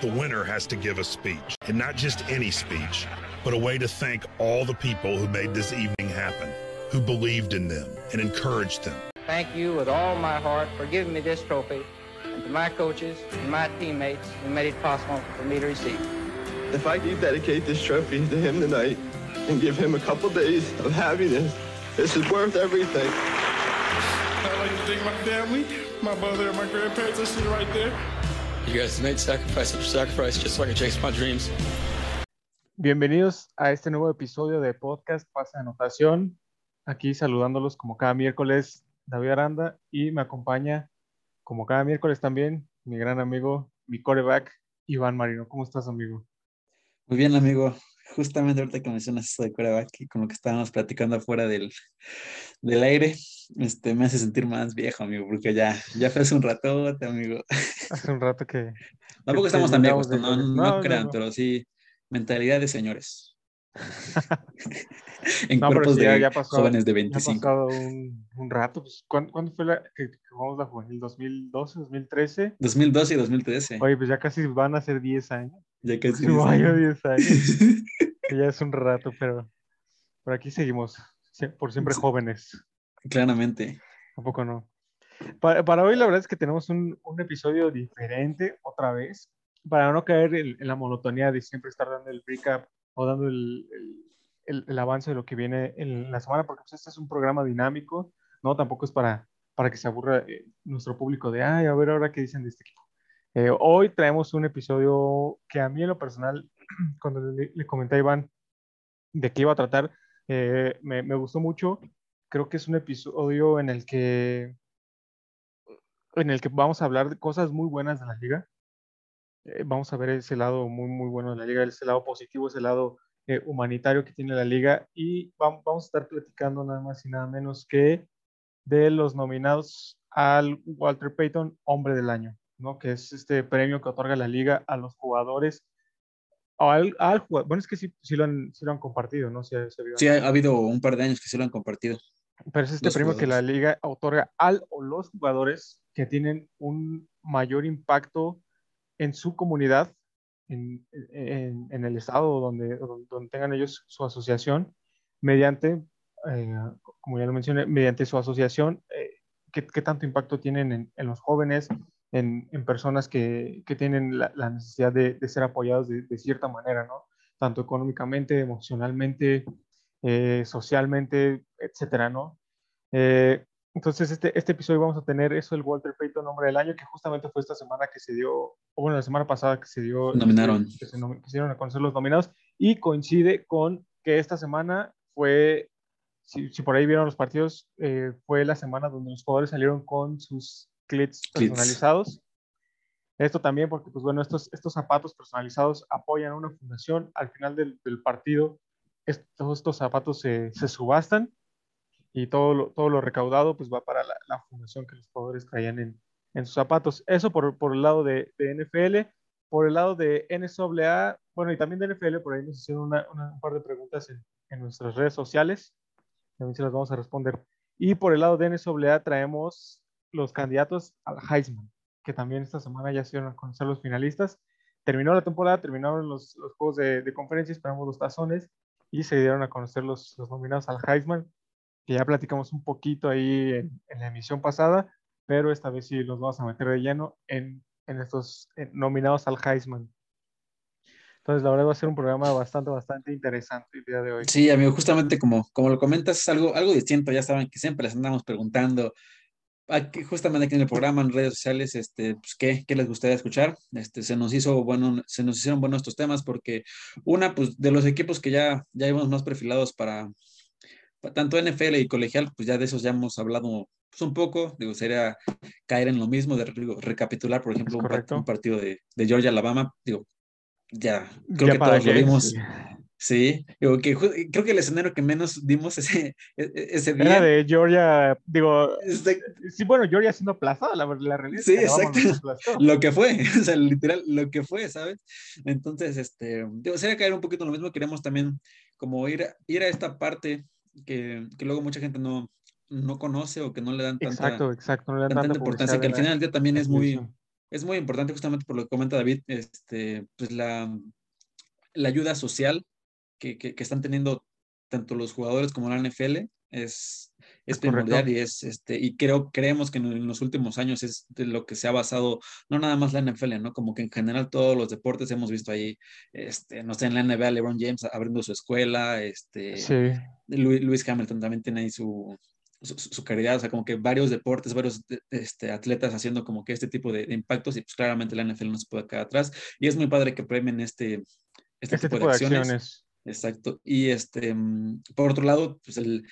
the winner has to give a speech. And not just any speech, but a way to thank all the people who made this evening happen, who believed in them and encouraged them. Thank you with all my heart for giving me this trophy and to my coaches and my teammates who made it possible for me to receive. If I could dedicate this trophy to him tonight and give him a couple days of happiness, this is worth everything. I'd like to thank my family, my mother and my grandparents are sitting right there. You guys made sacrifice after sacrifice just so I could chase my dreams. Bienvenidos a este nuevo episodio de podcast Pasa de Anotación. Aquí saludándolos como cada miércoles, David Aranda, y me acompaña como cada miércoles también mi gran amigo, mi coreback, Iván Marino. ¿Cómo estás, amigo? Muy bien, amigo. Justamente ahorita que mencionas eso de coreback con lo que estábamos platicando afuera del, del aire, este, me hace sentir más viejo, amigo, porque ya, ya fue hace un rato, amigo. Hace un rato que... Tampoco que estamos tan viejos, no, no, No, no, crean, no. pero sí, mentalidad de señores. en No, cuerpos ya- de ya pasó- jóvenes de Ya ha 25. pasado un, un rato. Pues, ¿cuándo, cuándo fue la que, jugamos la juvenil? ¿2012, 2013? 2012 y 2013. Oye, pues ya casi van a ser 10 años. ya casi. Sí, vaya 10 años. que ya es un rato, pero por aquí seguimos, por siempre Sí. jóvenes. Claramente. Tampoco no. Para, para hoy la verdad es que tenemos un, un episodio diferente otra vez, para no caer en, en la monotonía de siempre estar dando el recap o dando el, el- el- avance de lo que viene en la semana, porque pues, este es un programa dinámico, ¿no? Tampoco es para, para que se aburra eh, nuestro público de, ay, a ver ahora qué dicen de este equipo. Eh, hoy traemos un episodio que a mí en lo personal, cuando le, le comenté a Iván de qué iba a tratar, eh, me, me gustó mucho. Creo que es un episodio en el que en el que vamos a hablar de cosas muy buenas de la liga. Vamos a ver ese lado muy, muy bueno de la liga, ese lado positivo, ese lado eh, humanitario que tiene la liga. Y vam- vamos a estar platicando nada más y nada menos que de los nominados al Walter Payton Hombre del Año, ¿no? Que es este premio que otorga la liga a los jugadores. Al, al jugad- bueno, es que sí, sí, lo, han, sí lo han compartido, ¿no? Sí, Sí, ha, ha habido un par de años que se lo han compartido. pero es este Los premio que la jugadores. liga otorga al o los jugadores que tienen un mayor impacto en su comunidad, en, en- en el estado donde, donde tengan ellos su asociación, mediante, eh, como ya lo mencioné, mediante su asociación, eh, qué, qué tanto impacto tienen en, en los jóvenes, en, personas que, que tienen la, la necesidad de, de ser apoyados de, de cierta manera, ¿no? Tanto económicamente, emocionalmente, eh, socialmente, etcétera, ¿no? Eh, entonces, este, este episodio vamos a tener eso, el Walter Payton Hombre del Año, que justamente fue esta semana que se dio, o bueno, la semana pasada que se dio, Nominaron. este, que se, nom- que se dieron a conocer los nominados, y coincide con que esta semana fue, si, si por ahí vieron los partidos, eh, fue la semana donde los jugadores salieron con sus clits personalizados. Esto también porque, pues bueno, estos, estos zapatos personalizados apoyan a una fundación. Al final del, del partido, est- todos estos zapatos se, se subastan y todo lo, todo lo recaudado pues va para la, la fundación que los jugadores traían en, en sus zapatos. Eso por, por el lado de, de NFL. Por el lado de NCAA, bueno, y también de NFL, por ahí nos hicieron una, una- un par de preguntas en, en nuestras redes sociales. También se las vamos a responder. Y por el lado de NCAA traemos los candidatos al Heisman, que también esta semana ya se dieron a conocer los finalistas. Terminó la temporada, terminaron los, los juegos de, de conferencia, esperamos los tazones y se dieron a conocer los, los nominados al Heisman, que ya platicamos un poquito ahí en, en la emisión pasada, pero esta vez sí los vamos a meter de lleno en, en estos eh, nominados al Heisman. Entonces, la verdad va a ser un programa bastante, bastante interesante el día de hoy. Sí, amigo, justamente como, como lo comentas, es algo, algo distinto. Ya saben que siempre les andamos preguntando, aquí, justamente aquí en el programa, en redes sociales, este, pues, ¿qué, qué les gustaría escuchar? Este, se nos hizo bueno, se nos hicieron buenos estos temas porque una, pues, de los equipos que ya, ya íbamos más perfilados para tanto NFL y colegial, pues ya de esos ya hemos hablado pues, un poco. Digo, sería caer en lo mismo, de digo, recapitular, por ejemplo, un, un partido de, de Georgia-Alabama. Digo, ya, creo Ya que todos lo vimos. sí. Sí, digo que creo que el escenario que menos dimos ese, e- e- ese día. Era de Georgia, digo, este, sí, bueno, Georgia siendo aplazada, la, la realidad. Sí, exacto. lo que fue, o sea, literal, lo que fue, ¿sabes? Entonces, este, digo, sería caer un poquito en lo mismo, queremos también como ir, ir a esta parte que, que luego mucha gente no, no conoce o que no le dan tanta, Exacto, exacto. No le dan tanta tanta importancia, que al final del día también es muy, es muy importante justamente por lo que comenta David, este, pues la, la ayuda social que, que, que están teniendo tanto los jugadores como la NFL es, es primordial y es este y creo creemos que en, los últimos años es de lo que se ha basado no nada más la NFL no como que en general todos los deportes hemos visto ahí este no sé en la NBA LeBron James abriendo su escuela este Sí. Luis Hamilton también tiene ahí su, su, su caridad, o sea, como que varios deportes, varios este, atletas haciendo como que este tipo de, de, impactos y pues claramente la NFL no se puede quedar atrás y es muy padre que premien este, este, Este tipo, de acciones. Exacto. Y este, mm, por otro lado, pues el,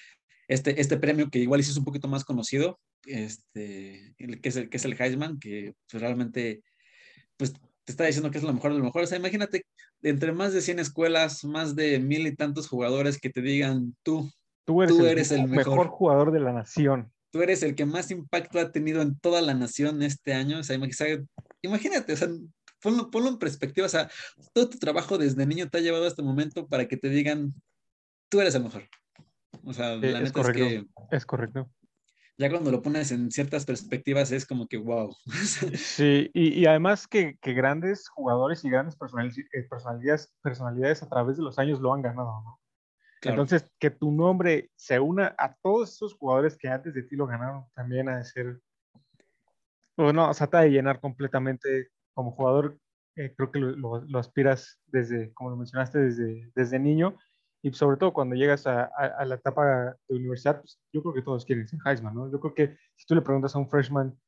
este, este premio que igual es un poquito más conocido, este, el, que, es el, que es el Heisman, que pues, realmente pues, te está diciendo que es lo mejor de lo mejor. O sea, imagínate, entre más de 100 escuelas, más de mil y tantos jugadores que te digan, tú, Tú eres, tú el, eres el mejor. mejor. jugador de la nación. tú eres el que más impacto ha tenido en toda la nación este año. O sea, imag- imagínate, o sea, ponlo, ponlo en perspectiva. O sea, todo tu trabajo desde niño te ha llevado a este momento para que te digan, tú eres el mejor. O sea, Sí, la es neta es correcto. que Es correcto. ya cuando lo pones en ciertas perspectivas es como que wow. Sí, y, y además que, que grandes jugadores y grandes eh, personalidades, personalidades a través de los años lo han ganado, ¿no? Claro. Entonces, que tu nombre se una a todos esos jugadores que antes de ti lo ganaron, también ha de ser, bueno, o sea, te de llenar completamente como jugador. eh, creo que lo, lo- lo aspiras desde, como lo mencionaste, desde, desde niño. Y sobre todo cuando llegas a, a- a la etapa de universidad, pues, yo creo que todos quieren ser Heisman, ¿no? Yo creo que si tú le preguntas a un freshman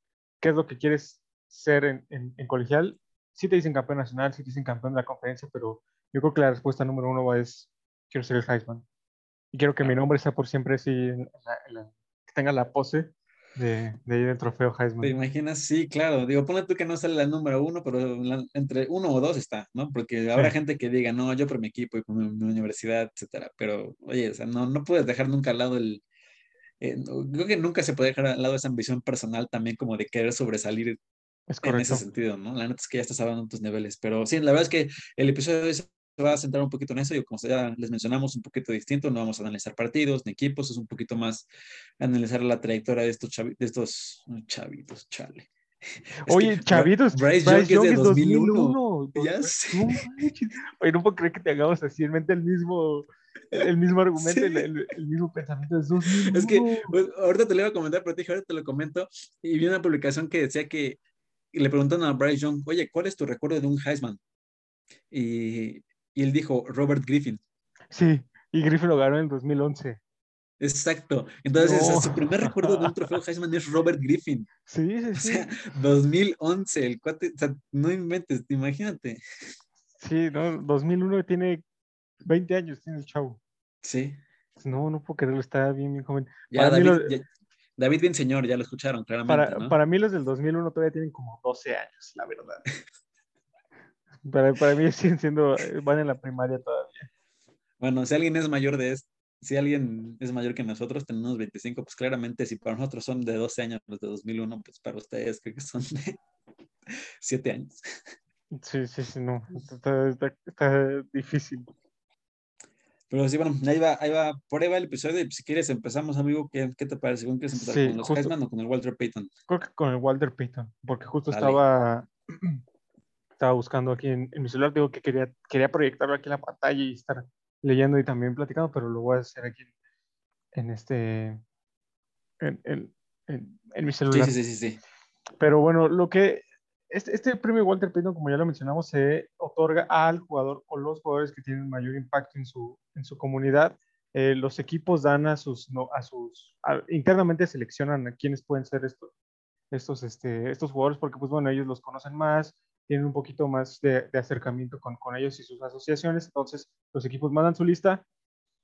qué es lo que quieres ser en, en, en colegial, sí te dicen campeón nacional, sí te dicen campeón de la conferencia, pero yo creo que la respuesta número uno es quiero ser el Heisman. Y quiero que mi nombre sea por siempre así, en la- la- que tenga la pose de, de ir del trofeo ¿Te Heisman. imaginas? Sí, claro. Digo, ponle tú que no sale la número uno, pero la- entre uno o dos está, ¿no? Porque habrá gente que diga, no, yo por mi equipo y por mi, mi universidad, etcétera. Pero, oye, o sea, no, no puedes dejar nunca al lado el. eh, creo que nunca se puede dejar al lado esa ambición personal también, como de querer sobresalir Es en ese sentido, ¿no? La neta es que ya estás hablando en tus niveles. Pero sí, la verdad es que el episodio de se va a centrar un poquito en eso. Y como ya les mencionamos, un poquito distinto. No vamos a analizar partidos ni equipos, es un poquito más analizar la trayectoria de estos, chavi- de estos chavitos, chale. Es Oye, chavitos, Bryce Bryce Young Young es de 2001. 2001. Ya sé. Oye, no puedo creer que te hagamos así en mente el mismo, el mismo argumento, Sí. el, el- mismo pensamiento. Es 2001. Es que pues, ahorita te lo iba a comentar, pero te dije, ahorita te lo comento. Y vi una publicación que decía que le preguntan a Bryce Young, oye, ¿cuál es tu recuerdo de un Heisman? Y, y él dijo, Robert Griffin. Sí, y Griffin lo ganó en 2011. Exacto. Entonces, No. su primer recuerdo de un trofeo Heisman es Robert Griffin. Sí, sí, O sí. sea, 2011, el cuate, o sea, no inventes, imagínate. Sí, no, 2001 tiene 20 años, tiene el chavo. Sí. No, no puedo creerlo, está bien, bien joven. Ya Para David, ya- David bien señor, ya lo escucharon claramente, Para, ¿no? para mí los del 2001 todavía tienen como 12 años, la verdad. Para, para mí siguen siendo, eh, van en la primaria todavía. Bueno, si alguien es mayor de esto, si alguien es mayor que nosotros, tenemos 25, pues claramente si para nosotros son de 12 años los de 2001, pues para ustedes creo que son de 7 años. Sí, sí, sí, no, está, está- está difícil. Pero sí, bueno, ahí va, ahí va, por ahí va el episodio. Y si quieres empezamos, amigo, ¿qué, qué te parece? ¿Con qué empezar? Sí, ¿Con los justo. Heisman o con el Walter Payton? Creo que con el Walter Payton, porque justo Dale. estaba, estaba buscando aquí en, en mi celular, digo que quería, quería proyectarlo aquí en la pantalla y estar leyendo y también platicando, pero lo voy a hacer aquí en, en este, en, en- mi celular. sí, sí, sí, sí. Pero bueno, lo que este, este premio Walter Payton, como ya lo mencionamos, se otorga al jugador o los jugadores que tienen mayor impacto en su, en su comunidad. Eh, los equipos dan a sus, no, a sus, a- internamente seleccionan a quiénes pueden ser estos, estos, este, estos jugadores, porque pues bueno, ellos los conocen más, tienen un poquito más de, de acercamiento con, con ellos y sus asociaciones, entonces los equipos mandan su lista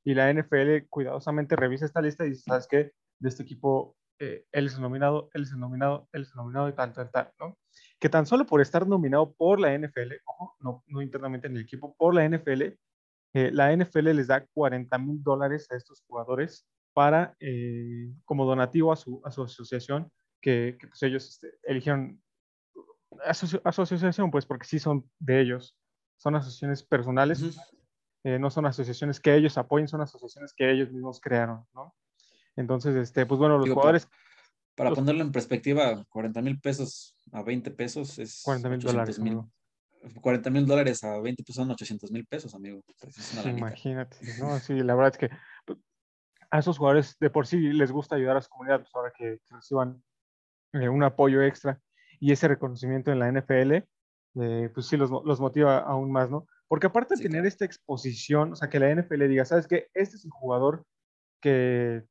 y la NFL cuidadosamente revisa esta lista y dice, ¿sabes qué? De este equipo, eh, él es el nominado, él es el nominado, él es el nominado y tal, tal, tal, ¿no? Que tan solo por estar nominado por la NFL, ojo, no, no internamente en el equipo, por la NFL, eh, la NFL les da 40 mil dólares a estos jugadores para, eh, como donativo a su, a su asociación, que, que, pues ellos este, eligieron asoci- asociación, pues porque sí son de ellos, son asociaciones personales, eh, no son asociaciones que ellos apoyen, son asociaciones que ellos mismos crearon, ¿no? Entonces, este, pues bueno, los Digo, jugadores, Para Los- ponerlo en perspectiva, 40 mil pesos a 20 pesos es 40 mil 800 dólares. mil. amigo. 40 mil dólares a 20 pesos son 800 mil pesos, amigo. Es una imagínate, ¿no? Sí, la verdad es que pues, a esos jugadores de por sí les gusta ayudar a su comunidad, pues ahora que, que reciban eh, un apoyo extra y ese reconocimiento en la NFL, eh, pues sí los, los motiva aún más, ¿no? Porque aparte de Sí, tener claro. esta exposición, o sea, que la NFL diga, ¿sabes qué? Este es el jugador que,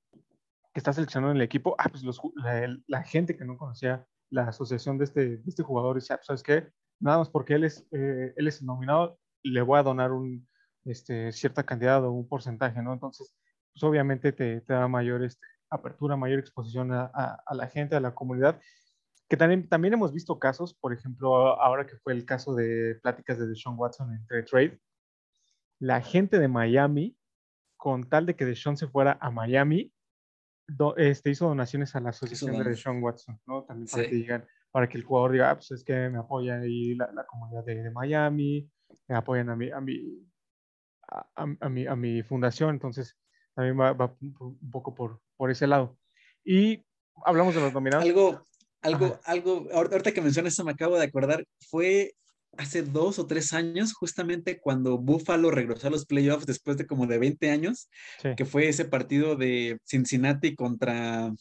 que está seleccionado en el equipo, ah, pues los la, la gente que no conocía la asociación de este, de este jugador dice, ah, pues, ¿sabes qué? Nada más porque él es, eh, él es nominado, le voy a donar un, este, cierta cantidad o un porcentaje, ¿no? Entonces, pues obviamente te, te da mayor este, apertura, mayor exposición a, a- a la gente, a la comunidad, que también, también hemos visto casos, por ejemplo, ahora que fue el caso de pláticas de Deshaun Watson entre trade, la gente de Miami, con tal de que Deshaun se fuera a Miami, do- este, hizo donaciones a la asociación de. Deshaun Watson, ¿no? También para Sí. que digan, para que el jugador diga, ah, pues es que me apoya ahí la, la comunidad de, de Miami, me apoyan a mi, a mi, a, a- a mi, a mi fundación, entonces también va, va un po- un poco por, por ese lado. Y hablamos de los nominados. Algo, algo, Ajá. algo, ahor- ahorita que mencionas eso me acabo de acordar, fue hace dos o tres años, justamente cuando Buffalo regresó a los playoffs después de como de 20 años, Sí, que fue ese partido de Cincinnati contra,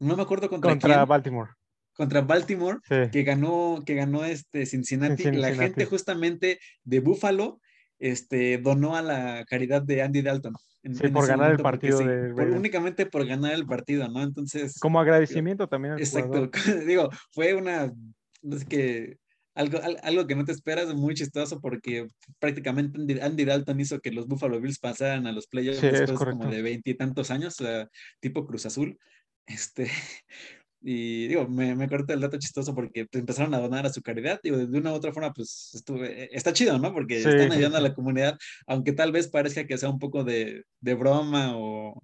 no me acuerdo contra, contra quién, Baltimore. contra Baltimore, Sí, que ganó, que ganó este Cincinnati. La Cincinnati. gente justamente de Buffalo este, donó a la caridad de Andy Dalton. En- Sí, en por ganar el partido sí, de por- únicamente por ganar el partido, ¿no? Entonces, como agradecimiento también al exacto, digo, fue una, no sé qué, algo, al- algo que no te esperas, muy chistoso, porque prácticamente Andy, Dalton hizo que los Buffalo Bills pasaran a los playoffs Sí, es después como de veintitantos años, o sea, tipo Cruz Azul. Este, y digo, me, me corta el dato chistoso porque pues, empezaron a donar a su caridad. Digo, de una u otra forma, pues estuve, está chido, ¿no? Porque Sí, están sí, ayudando a sí. la comunidad, aunque tal vez parezca que sea un poco de, de broma o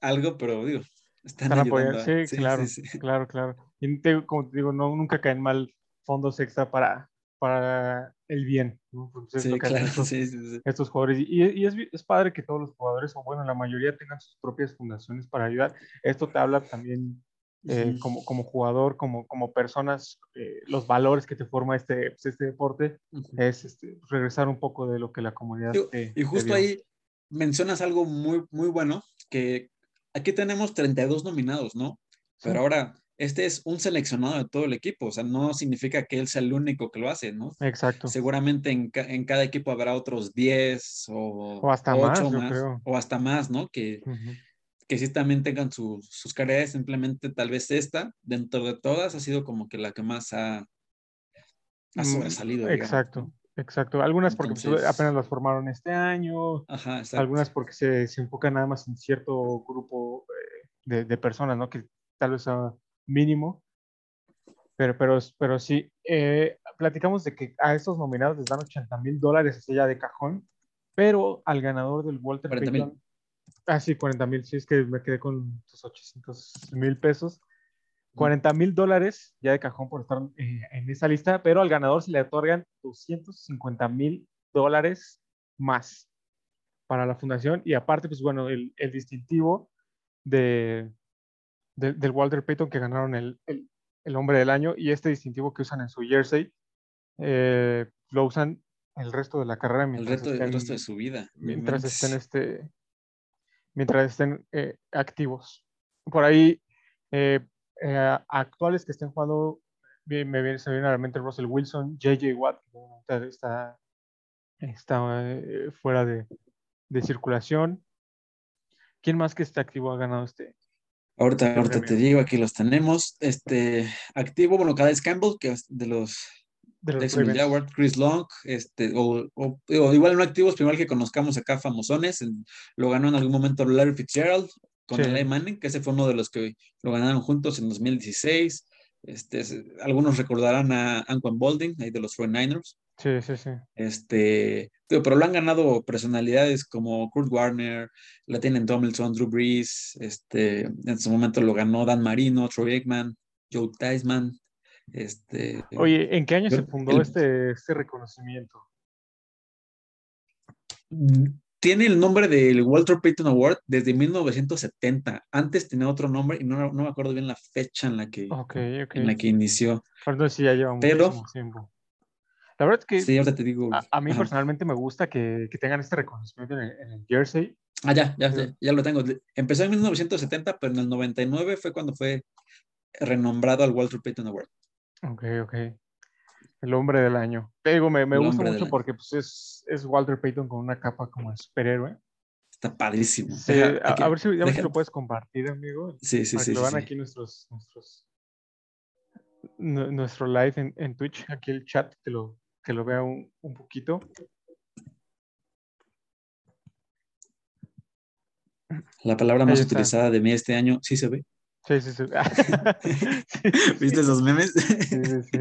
algo, pero digo, están, Están ayudando. apoyando, a- sí, claro, sí, sí. claro, claro. Y te- como te digo, no, nunca caen mal fondos extra para, para el bien, ¿no? Pues es Sí, claro, estos, sí, sí, sí. estos jugadores. Y, y es, es padre que todos los jugadores, o bueno, la mayoría tengan sus propias fundaciones para ayudar. Esto te habla también eh, como, como jugador, como, como personas, eh, los valores que te forma este, pues, este deporte, Ujú. es este, regresar un poco de lo que la comunidad te- Y te justo dio. ahí mencionas algo muy, muy bueno, que aquí tenemos 32 nominados, ¿no? Pero Sí. ahora, este es un seleccionado de todo el equipo, o sea, no significa que él sea el único que lo hace, ¿no? Exacto. Seguramente en, ca- en cada equipo habrá otros 10 o, O hasta más, 8 yo más, creo. o hasta más, ¿no? Que, Ujú. Que sí también tengan su- sus carreras, simplemente tal vez esta, dentro de todas, ha sido como que la que más ha, ha Mm, sobresalido. Exacto, exacto. Algunas porque pues, apenas las formaron este año, Ajá, algunas porque se, se enfocan nada más en cierto grupo eh, de, de personas, ¿no? Que tal vez sea mínimo. Pero, pero, pero sí, eh, platicamos de que a estos nominados les dan 80 mil dólares así ya de cajón, pero al ganador del Walter 40,000. Payton, ah, sí, 40 mil, sí, es que me quedé con sus 800 mil pesos. 40 mil dólares ya de cajón por estar eh, en esa lista, pero al ganador se le otorgan 250 mil dólares más para la fundación y aparte, pues bueno, el, el distintivo de, de- del Walter Payton que ganaron el, el- el hombre del año y este distintivo que usan en su jersey eh, lo usan el resto de la carrera el, mientras resto, el estén, resto de su vida. mientras inventes. estén este mientras estén eh, activos. Por ahí eh, eh, actuales que estén jugando bien- me viene, se viene a la mente Russell Wilson JJ Watt que está está fuera de, de circulación. Quién más que esté activo ha ganado este Ahorita, Este ahorita te digo, aquí los tenemos. Este, activo, bueno, Calais Campbell, que es de los de Ravens? Jaguars, Chris Long, este, o, igual no activos, pero igual que conozcamos acá famosones, en- lo ganó en algún momento Larry Fitzgerald con Sí. Eli Manning, que ese fue uno de los que lo ganaron juntos en 2016. Este, es- algunos recordarán a Anquan Bolding, ahí de los 49ers. sí sí sí Este, pero lo han ganado personalidades como Kurt Warner, la tienen Tomlinson, Drew Brees, este, en su momento lo ganó Dan Marino, Troy Aikman, Joe Theismann, este, Oye, ¿en qué año se fundó el- este, este reconocimiento? tiene el nombre del Walter Payton Award desde 1970. Antes tenía otro nombre y no, no me acuerdo bien la fecha en la que, en la que inició. Perdón si ya lleva Pero- muchísimo tiempo. La verdad es que Sí, ahorita te digo. a, a mí Ajá. personalmente me gusta que, que tengan este reconocimiento en el, en el jersey. Ah, ya, ya, Sí. ya, ya lo tengo. Empezó en 1970, pero en el 99 fue cuando fue renombrado al Walter Payton Award. Ok, ok. El hombre del año. Te digo, me, me gusta mucho porque pues, es, es Walter Payton con una capa como de superhéroe. Está padrísimo. Sí, Deja- a, hay que- a ver si, a ver si lo puedes compartir, amigo. Sí, sí, para sí. que lo sí. aquí nuestros, nuestros nu- nuestro live en, en Twitch, aquí el chat, que lo, que lo vea un, un poquito. La palabra más utilizada de mí este año, sí se ve. Sí, sí, sí. ¿Viste esos memes? Sí, sí, sí.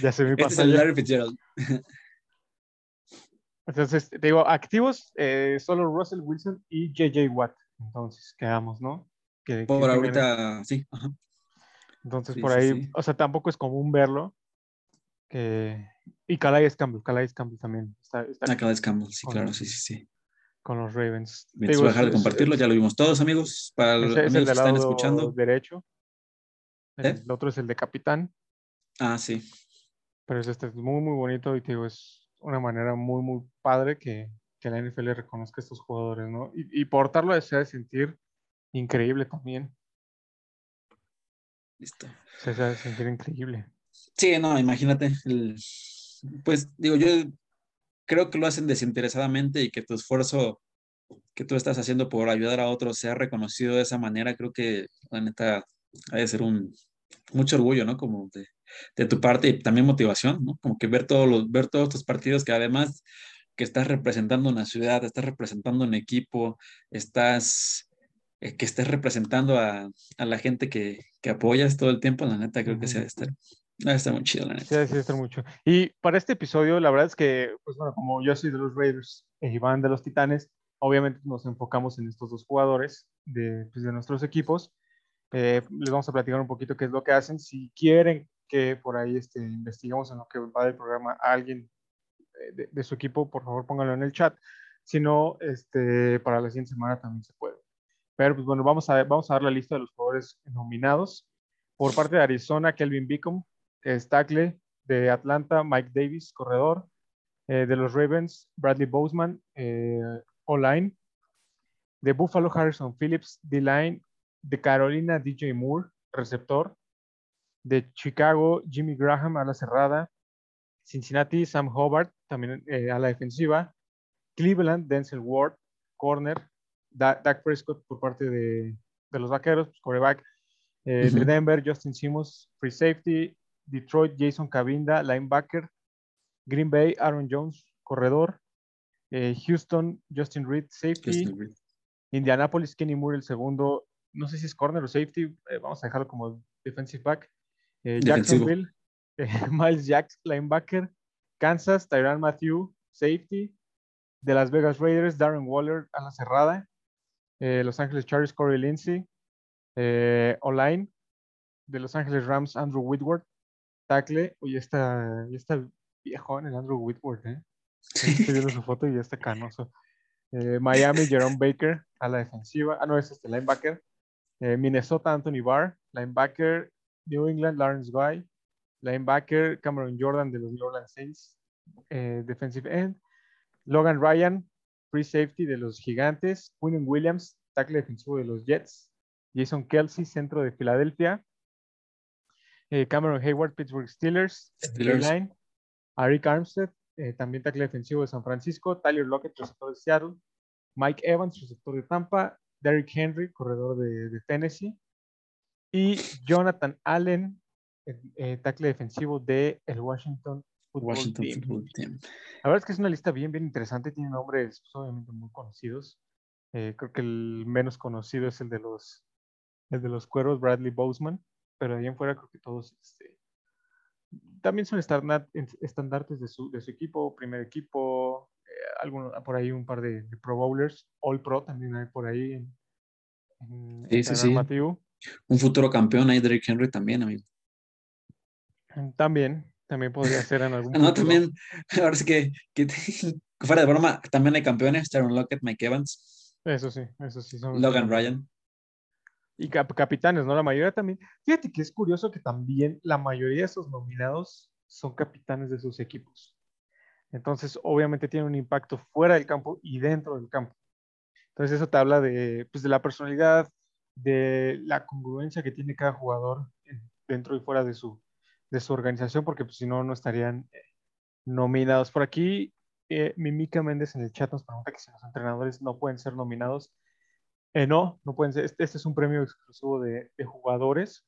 Ya se me Este es pasó. el Larry Fitzgerald. Entonces, te digo, activos, eh, solo Russell Wilson y JJ Watt. Entonces, quedamos, ¿no? Que, que Por tengan- ahorita, sí. ajá. Entonces, Sí, por ahí, sí. o sea, tampoco es común verlo. Que... Y Calais Campbell, Calais Campbell también está, está es Campbell, sí, claro, sí, sí, sí. Con los Ravens. Digo, dejar de es- compartirlo, es- ya lo vimos todos, amigos. Para los el amigos que están escuchando. derecho. El, ¿Eh? otro es el de capitán, Ah, sí. pero es este es muy, muy bonito y te digo, es una manera muy, muy padre que, que la NFL reconozca a estos jugadores, ¿no? Y, y portarlo se ha de sentir increíble también. Listo. Se ha de sentir increíble. Sí, no, imagínate. el- pues digo, yo creo que lo hacen desinteresadamente y que tu esfuerzo que tú estás haciendo por ayudar a otros sea reconocido de esa manera, creo que la neta ha de ser un mucho orgullo, ¿no? Como de, de tu parte y también motivación, ¿no? Como que ver todos los, ver todos tus partidos que además que estás representando una ciudad, estás representando un equipo, estás eh, que estés representando a, a la gente que, que apoyas todo el tiempo, la neta creo que Ujú. se ha de estar, de estar muy chido, la neta. Sí, mucho. Y para este episodio, la verdad es que, pues bueno, como yo soy de los Raiders e Iván de los Titanes, obviamente nos enfocamos en estos dos jugadores de, pues, de nuestros equipos. Eh, les vamos a platicar un poquito qué es lo que hacen. Si quieren que por ahí este, investigamos en lo que va del programa a alguien eh, de, de su equipo, por favor pónganlo en el chat. Si no, este, para la siguiente semana también se puede. Pero pues bueno, vamos a, vamos a dar la lista de los jugadores nominados. Por parte de Arizona, Kelvin Beacom, es tackle. De Atlanta, Mike Davis, corredor. Eh, de los Ravens, Bradley Boseman, eh, O-line. De Buffalo, Harrison Phillips, D-line. De Carolina, DJ Moore, receptor. De Chicago, Jimmy Graham, a la cerrada. Cincinnati, Sam Hobart, también eh, a la defensiva. Cleveland, Denzel Ward, corner. Da- Dak Prescott por parte de, de los vaqueros, pues. Eh, De. Denver, Justin Simmons, free safety. Detroit, Jason Cabinda, linebacker. Green Bay, Aaron Jones, corredor. Eh, Houston, Justin Reed, safety. Justin Reed. Indianapolis, Kenny Moore, el segundo. No sé si es corner o safety. eh, vamos a dejarlo como defensive back. Eh. Jacksonville, Miles Jacks, linebacker. Kansas, Tyrann Matthew, safety. De Las Vegas Raiders, Darren Waller, a la cerrada. Los Ángeles Chargers, Corey Lindsey. O-line. De Los Ángeles Rams, Andrew Whitworth. Tackle. Oye, está, ya está viejón el Andrew Whitworth, ¿eh? Estoy viendo su foto y ya está canoso. Eh, Miami, Jerome Baker a la defensiva. Ah, no, es este linebacker. Eh, Minnesota, Anthony Barr. Linebacker, New England, Lawrence Guy. Linebacker, Cameron Jordan de los New Orleans Saints. Eh, defensive end. Logan Ryan, free safety de los Gigantes. Quinn Williams, tackle defensivo de los Jets. Jason Kelsey, centro de Filadelfia. Eh, Cameron Hayward, Pittsburgh Steelers. Steelers. D-line. Arik Armstead, eh, también tackle defensivo de San Francisco. Tyler Lockett, receptor de Seattle. Mike Evans, receptor de Tampa. Derrick Henry, corredor de, de Tennessee. Y Jonathan Allen, eh, eh, tackle defensivo de el Washington Football Washington Team. Football Team. La verdad es que es una lista bien, bien interesante. Tiene nombres pues, obviamente muy conocidos. Creo que el menos conocido es el de los, el de los cueros, Bradley Boseman. Pero ahí en fuera creo que todos este, también son estandartes de su, de su equipo, primer equipo, eh, alguno- por ahí un par de, de Pro Bowlers, All Pro también hay por ahí. En, en- Sí. Un futuro campeón ahí, Derrick Henry también, amigo. También, también podría ser en algún Ah, no, futuro. también, ahora sí que, que, fuera de broma, también hay campeones, Sharon Lockett, Mike Evans. Eso sí, eso sí. Son Logan Ryan. Y capitanes, ¿no? La mayoría también. Fíjate que es curioso que también la mayoría de esos nominados son capitanes de sus equipos. Entonces, obviamente tiene un impacto fuera del campo y dentro del campo. Entonces, eso te habla de, pues, de la personalidad, de la congruencia que tiene cada jugador dentro y fuera de su, de su organización, porque pues, si no, no estarían eh, nominados. Por aquí, eh, Mimica Méndez en el chat nos pregunta que si los entrenadores no pueden ser nominados. Eh, no, no pueden ser. Este, este, es un premio exclusivo de, de, jugadores,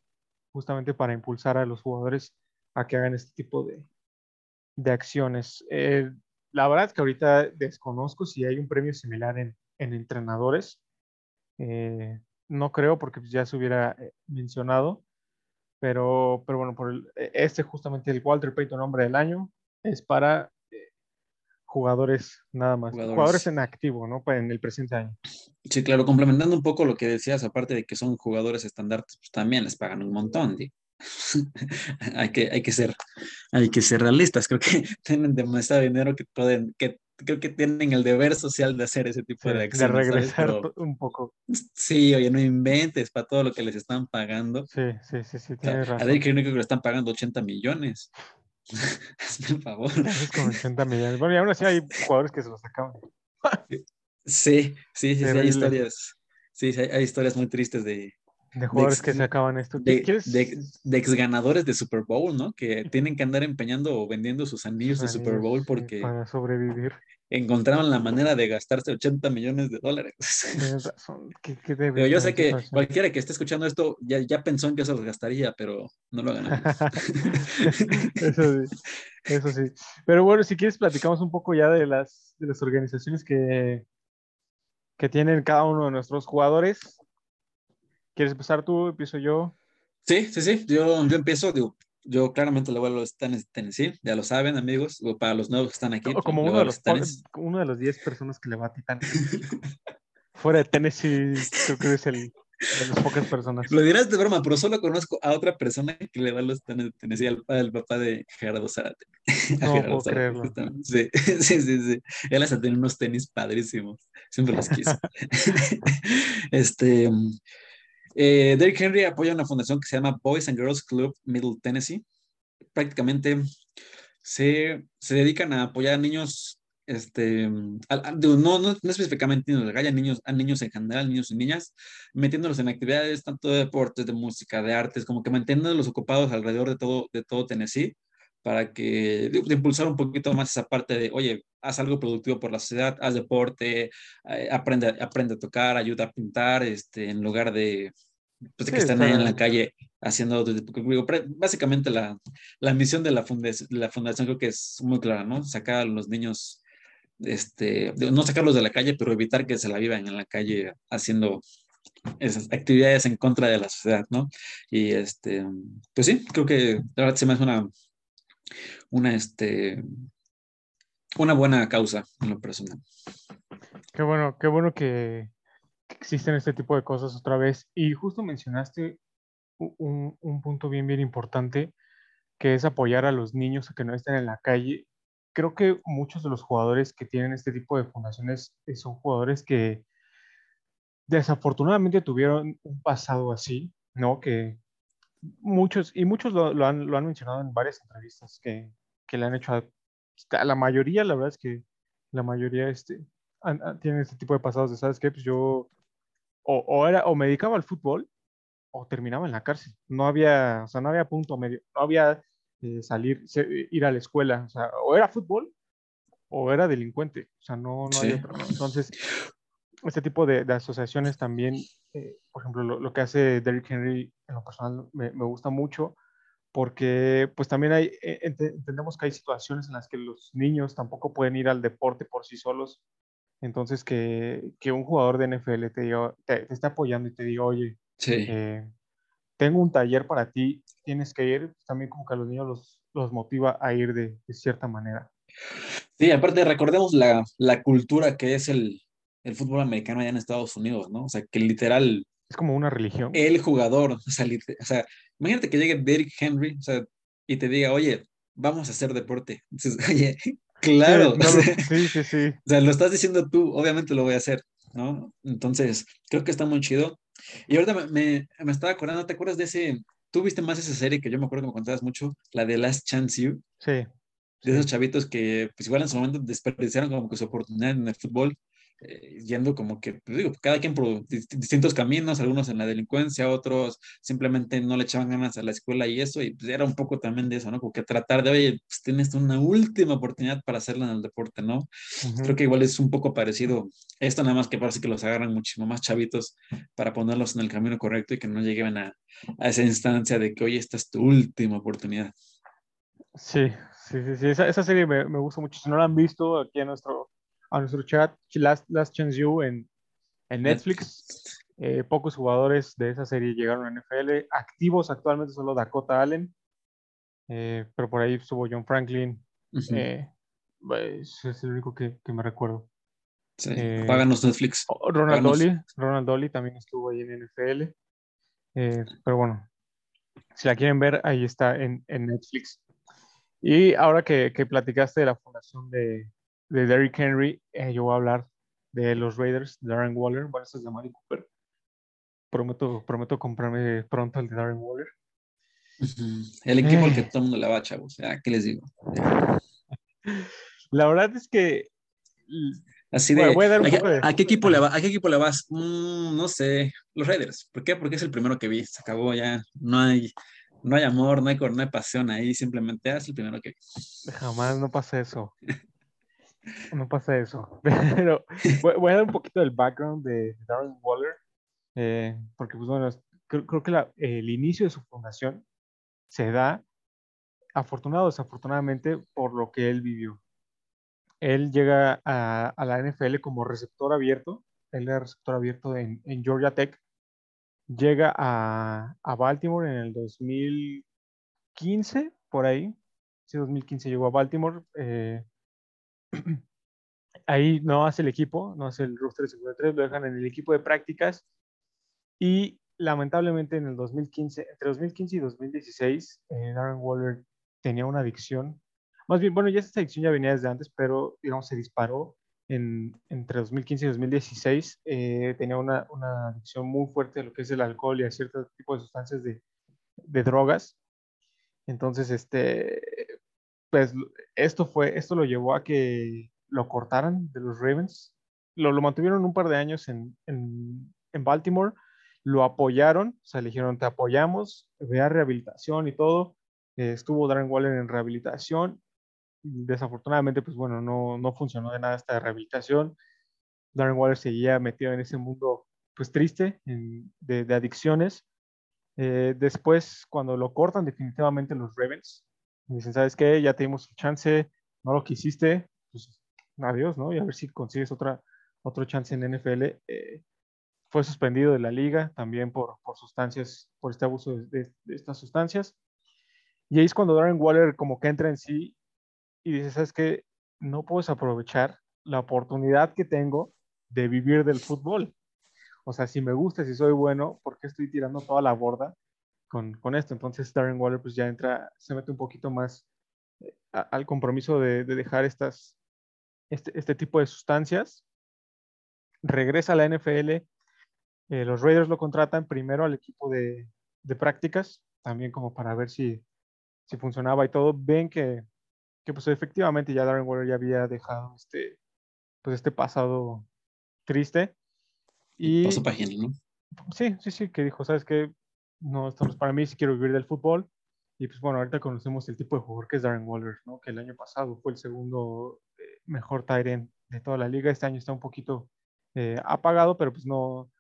justamente para impulsar a los jugadores a que hagan este tipo de, de acciones. Eh, la verdad es que ahorita desconozco si hay un premio similar en, en entrenadores. Eh, no creo porque ya se hubiera mencionado, pero, pero bueno, por el, este justamente el Walter Payton Hombre del Año es para jugadores nada más, jugadores. en activo, ¿no? Pues, en el presente año. Sí, claro, complementando un poco lo que decías, aparte de que son jugadores estandartes, pues también les pagan un montón, hay, que, hay, que ser, hay que ser realistas. Creo que tienen demasiado dinero que pueden, que creo que tienen el deber social de hacer ese tipo de acciones. De regresar un poco. Sí, oye, no inventes para todo lo que les están pagando. Sí, sí, sí, sí, tienes razón. A ver, único que le están pagando 80 millones. Hazme el favor. Es 80 millones. Bueno, y aún así hay jugadores que se los acaban. sí, sí, sí, sí, hay historias. Sí, hay, hay historias muy tristes de, de jugadores que se acaban esto. De, de, ex ganadores de Super Bowl, ¿no? Que tienen que andar empeñando o vendiendo sus anillos, de Super Bowl porque. Para sobrevivir. Encontraron la manera de gastarse 80 millones de dólares. Tienes razón. pero yo sé que cualquiera que esté escuchando esto ya, ya pensó en que eso los gastaría, pero no lo hagan. eso sí. Eso sí. Pero bueno, si quieres, platicamos un poco ya de las, de las organizaciones que, que tienen cada uno de nuestros jugadores ¿Quieres empezar tú? ¿Empiezo yo? Sí, sí, sí. Yo, yo empiezo, digo, yo claramente le voy a los Tennessee, ya lo saben, amigos, o para los nuevos que están aquí. como uno de, los, uno de los 10 personas que le va a Titans. Fuera de Tennessee, creo que es el, de las pocas personas. Lo dirás de broma, pero solo conozco a otra persona que le va a los Tennessee, al, papá de Gerardo Zárate. No puedo creerlo. Sí, sí, sí, sí. Él hasta tiene unos tenis padrísimos. Siempre los quiso. este, eh, Derrick Henry apoya una fundación que se llama Boys and Girls Club Middle Tennessee. Prácticamente se, se dedican a apoyar a niños, este, no, no, específicamente niños, a niños, a niños en general, niños y niñas, metiéndolos en actividades tanto de deportes, de música, de artes, como que manteniéndolos ocupados alrededor de todo, de todo Tennessee para que de, impulsar un poquito más esa parte de, oye, haz algo productivo por la sociedad, haz deporte, eh, aprende, aprende a tocar, ayuda a pintar, este, en lugar de, pues, que están ahí en la calle haciendo básicamente la, la misión de la, fundación, la fundación creo que es muy clara, ¿no? Sacar a los niños, este, no sacarlos de la calle, pero evitar que se la vivan en la calle haciendo esas actividades en contra de la sociedad, ¿no? Y este, pues sí, creo que la verdad se me hace una, una, este, una buena causa en lo personal. Qué bueno, qué bueno que, existen este tipo de cosas otra vez. Y justo mencionaste un, un, punto bien, bien importante, que es apoyar a los niños que no estén en la calle. Creo que muchos de los jugadores que tienen este tipo de fundaciones eh, son jugadores que desafortunadamente tuvieron un pasado así, ¿no? Que muchos, y muchos lo, han, lo han, mencionado en varias entrevistas que, que, le han hecho a, la mayoría, la verdad es que la mayoría este, tienen este tipo de pasados de, ¿sabes? Pues yo o, era, o me dedicaba al fútbol o terminaba en la cárcel. No había, o sea, no había punto medio, no había eh, salir, ir a la escuela, o sea, o era fútbol o era delincuente, o sea, no, no otro. Entonces, este tipo de, asociaciones también, eh, por ejemplo, lo, que hace Derrick Henry en lo personal me, me gusta mucho porque pues también hay, eh, entendemos que hay situaciones en las que los niños tampoco pueden ir al deporte por sí solos entonces, que, que un jugador de NFL te, diga, te, esté apoyando y te diga, oye, eh, tengo un taller para ti, tienes que ir, pues, también como que a los niños los, los motiva a ir de, de, cierta manera. Sí, aparte recordemos la, la cultura que es el, el, fútbol americano allá en Estados Unidos, ¿no? O sea, que literal... Es como una religión. El jugador, o sea, o sea imagínate que llegue Derrick Henry o sea, y te diga, oye, vamos a hacer deporte. Oye, Claro. Sí, sí, sí. O sea, lo estás diciendo tú, obviamente lo voy a hacer, ¿no? Entonces, creo que está muy chido. Y ahorita me, me, me estaba acordando, ¿te acuerdas de ese? Tú viste más esa serie que yo me acuerdo que me contabas mucho, la de Last Chance You. Sí. De esos chavitos que, pues igual en su momento desperdiciaron como que su oportunidad en el fútbol eh, yendo como que, digo, cada quien por distintos caminos, algunos en la delincuencia, otros simplemente no le echaban ganas a la escuela y eso, y pues era un poco también de eso, ¿no? Como que tratar de, oye, pues tienes una última oportunidad para hacerlo en el deporte, ¿no? Creo que igual es un poco parecido esto, nada más que parece que los agarran muchísimo más chavitos para ponerlos en el camino correcto y que no lleguen a, a esa instancia de que, oye, esta es tu última oportunidad. Sí, sí, sí, sí. Esa, esa serie me, me gusta mucho. Si no la han visto, aquí en nuestro a nuestro chat Last, Last Chance You en, en Netflix. Eh, pocos jugadores de esa serie llegaron a NFL. Activos actualmente solo Dakota Allen. Eh, pero por ahí estuvo John Franklin. eh, pues, es el único que, que me recuerdo. Sí, páganos Netflix. Ronald Dolly, Ronald Dolly también estuvo ahí en NFL. Pero bueno, si la quieren ver, ahí está en, en Netflix. Y ahora que, que, platicaste de la fundación de, de Derrick Henry, eh, yo voy a hablar de los Raiders, de Darren Waller, bueno, este es de Mari Cooper. Prometo, prometo comprarme pronto el de Darren Waller. El equipo al que todo el mundo le va, chavos. ¿Qué les digo? La verdad es que. Así de, voy a dar un ¿a, poco de... ¿a, qué equipo le va, ¿A qué equipo le vas? Mm, no sé. Los Raiders. ¿Por qué? Porque es el primero que vi. Se acabó ya. No hay, no hay amor, no hay, no hay pasión ahí. Simplemente es el primero que vi. Jamás no pasa eso. No pasa eso. Pero voy, a dar un poquito del background de Darren Waller, eh, porque pues, bueno, creo, que el inicio de su fundación se da, afortunado o desafortunadamente, por lo que él vivió. Él llega a, a, la NFL como receptor abierto, él era receptor abierto en, en Georgia Tech, llega a, a, Baltimore en el 2015, por ahí, sí, 2015 llegó a Baltimore, eh, ahí no hace el equipo, no hace el roster 53, lo dejan en el equipo de prácticas. Y lamentablemente en el 2015, entre 2015 y 2016, eh, Darren Waller tenía una adicción, más bien, bueno, ya esta adicción ya venía desde antes, pero digamos se disparó en, entre 2015 y 2016, eh, tenía una, una, adicción muy fuerte a lo que es el alcohol y a ciertos tipos de sustancias de, de drogas. Entonces, este, pues esto fue, esto lo llevó a que lo cortaran de los Ravens. Lo, mantuvieron un par de años en, en, Baltimore, lo apoyaron, o sea, le dijeron, te apoyamos, vea rehabilitación y todo. Estuvo Darren Waller en rehabilitación. Desafortunadamente, pues bueno, no, no funcionó de nada esta rehabilitación. Darren Waller seguía metido en ese mundo, pues triste, de, adicciones. Eh, después, cuando lo cortan definitivamente los Ravens, dicen, ¿sabes qué? Ya tenemos su chance, no lo quisiste, pues adiós, ¿no? Y a ver si consigues otra, otro chance en NFL. Eh, fue suspendido de la liga también por, por sustancias, por este abuso de, de, de, estas sustancias. Y ahí es cuando Darren Waller como que entra en sí y dice, ¿sabes qué? No puedes aprovechar la oportunidad que tengo de vivir del fútbol. O sea, si me gusta, si soy bueno, ¿por qué estoy tirando toda la borda con, con esto? Entonces Darren Waller pues ya entra, se mete un poquito más eh, a, al compromiso de, de dejar estas, este, este, tipo de sustancias. Regresa a la NFL. Eh, los Raiders lo contratan primero al equipo de, de, prácticas, también como para ver si, si funcionaba y todo. Ven que, que, pues efectivamente ya Darren Waller ya había dejado este, pues este pasado triste. Y, Pasó página, ¿no? Sí, sí, sí, que dijo, ¿sabes qué? No, esto no es para mí si quiero vivir del fútbol. Y pues bueno, ahorita conocemos el tipo de jugador que es Darren Waller, ¿no? Que el año pasado fue el segundo mejor Tyren de toda la liga. Este año está un poquito eh, apagado, pero pues no.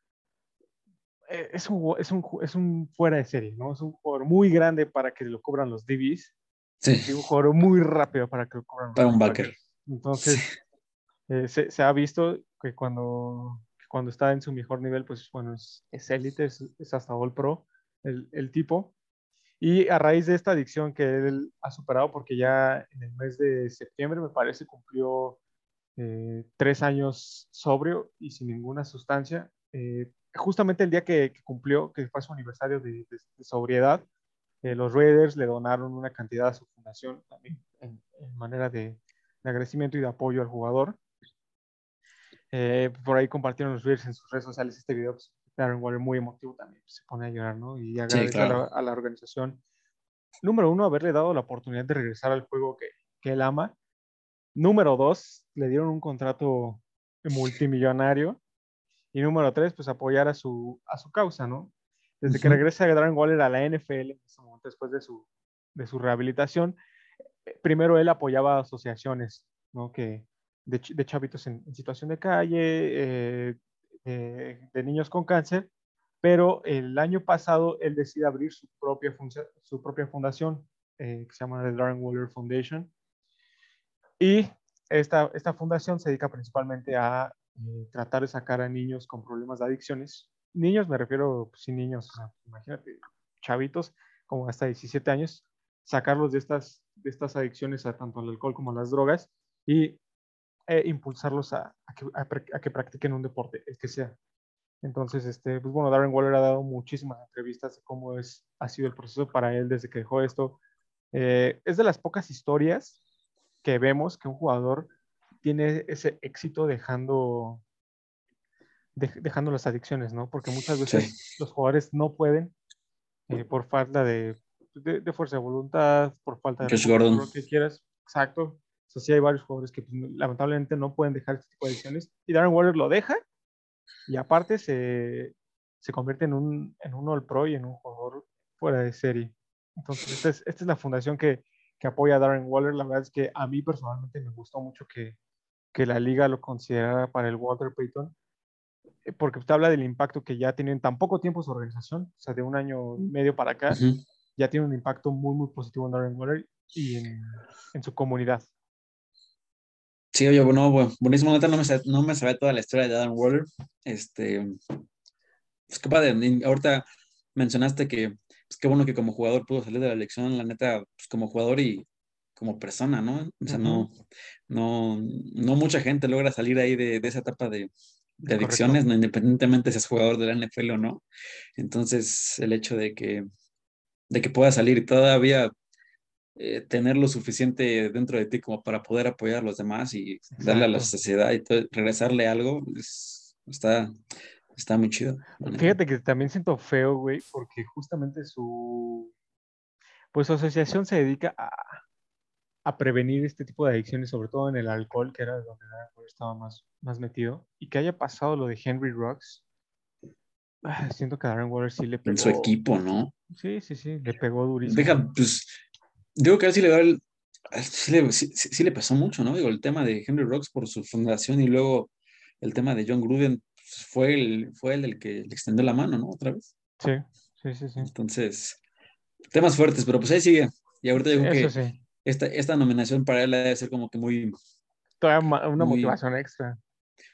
Eh, es, un, es, un, es un fuera de serie, ¿no? Es un jugador muy grande para que lo cobran los DBs. Sí. Y un jugador muy rápido para que lo cobran Para un backer. Entonces, sí. eh, se, se, ha visto que cuando, que cuando está en su mejor nivel, pues bueno, es élite, es, es, hasta All Pro el, tipo. Y a raíz de esta adicción que él ha superado, porque ya en el mes de septiembre, me parece, cumplió eh, tres años sobrio y sin ninguna sustancia. Eh, justamente el día que, cumplió, que fue su aniversario de, de, sobriedad, eh, los Raiders le donaron una cantidad a su fundación también en, manera de, de agradecimiento y de apoyo al jugador. Por ahí compartieron los Bears en sus redes sociales este video. Pues, Darren Waller muy emotivo también, pues, se pone a llorar, ¿no? Y agradece claro. a, la, a, la, organización. Número uno, haberle dado la oportunidad de regresar al juego que, que él ama. Número dos, le dieron un contrato multimillonario. Y número tres, pues apoyar a su, a su causa, ¿no? Desde uh -huh. que regresa Darren Waller a la NFL, después de su, de su rehabilitación, eh, primero él apoyaba asociaciones, ¿no? Que, de, de chavitos en, en, situación de calle, eh, de, de, niños con cáncer, pero el año pasado él decide abrir su propia, su propia fundación, eh, que se llama The Darren Waller Foundation, y esta, esta fundación se dedica principalmente a eh, tratar de sacar a niños con problemas de adicciones. Niños, me refiero, pues, sí, niños, imagínate, chavitos, como hasta 17 años, sacarlos de estas, de estas adicciones a tanto al alcohol como a las drogas y eh, impulsarlos a, a, que, a, a, que, practiquen un deporte, el que sea. Entonces, este, pues bueno, Darren Waller ha dado muchísimas entrevistas de cómo es, ha sido el proceso para él desde que dejó esto. Eh, es de las pocas historias que vemos que un jugador tiene ese éxito dejando, de, dejando las adicciones, ¿no? Porque muchas veces sí. los jugadores no pueden eh, por falta de, de, de, fuerza de voluntad, por falta de lo que quieras. Exacto. O sea, sí hay varios jugadores que pues, lamentablemente no pueden dejar este tipo de adicciones. Y Darren Waller lo deja y aparte se, se convierte en un, en un All Pro y en un jugador fuera de serie. Entonces, esta es, esta es la fundación que, que apoya a Darren Waller. La verdad es que a mí personalmente me gustó mucho que, que la liga lo considerara para el Walter Payton, eh, porque te habla del impacto que ya tiene en tan poco tiempo su organización, o sea, de un año y medio para acá, uh -huh. ya tiene un impacto muy, muy positivo en Darren Waller y en, en su comunidad. Sí, oye, bueno, bueno buenísimo, no me, no me sabía toda la historia de Darren Waller. Este, pues qué padre, ahorita mencionaste que pues qué bueno que como jugador pudo salir de la elección, la neta, pues como jugador y como persona, ¿no? O sea, uh -huh. no, no, no mucha gente logra salir ahí de, de esa etapa de, de adicciones, no, independientemente seas jugador de la NFL o no. Entonces, el hecho de que, de que puedas salir todavía eh, tener lo suficiente dentro de ti como para poder apoyar a los demás y Exacto. darle a la sociedad y todo, regresarle algo, es, está, está muy chido. Fíjate que también siento feo, güey, porque justamente su, pues su asociación se dedica a, a prevenir este tipo de adicciones, sobre todo en el alcohol, que era donde estaba más, más metido, y que haya pasado lo de Henry Rocks. Ah, siento que a Darren Waller sí le pegó. En su equipo, ¿no? Sí, sí, sí, le pegó durísimo. Deja, pues, digo que a él sí le da el, sí le, sí, sí le pasó mucho, ¿no? Digo, el tema de Henry Rocks por su fundación y luego el tema de John Gruden pues, fue el, fue el, el que le extendió la mano, ¿no? Otra vez. Sí, sí, sí, sí. Entonces, temas fuertes, pero pues ahí sigue. Y ahorita digo Eso que esta, esta nominación para él debe ser como que muy... Todavía una muy motivación extra.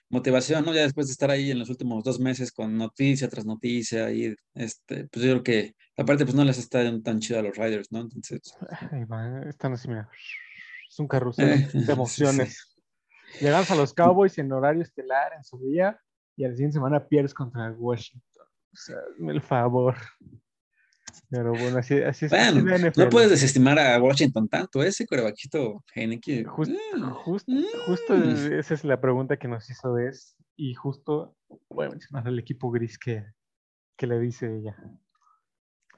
Motivación, ¿no? Ya después de estar ahí en los últimos dos meses con noticia tras noticia y este, pues yo creo que aparte pues no les está tan chido a los Riders, ¿no? Entonces... Ay, man, están así, mira. Es un carrusel eh, de emociones. Sí, sí. Llegas a los Cowboys en horario estelar en su día y a la siguiente semana pierdes contra Washington. O sea, el favor. Pero bueno, así, así es. Bueno, así no puedes desestimar a Washington tanto, ese corebaquito Heineken. Just, just, mm. Justo esa es la pregunta que nos hizo Des. Y justo voy a mencionar al equipo gris que, que le dice ella.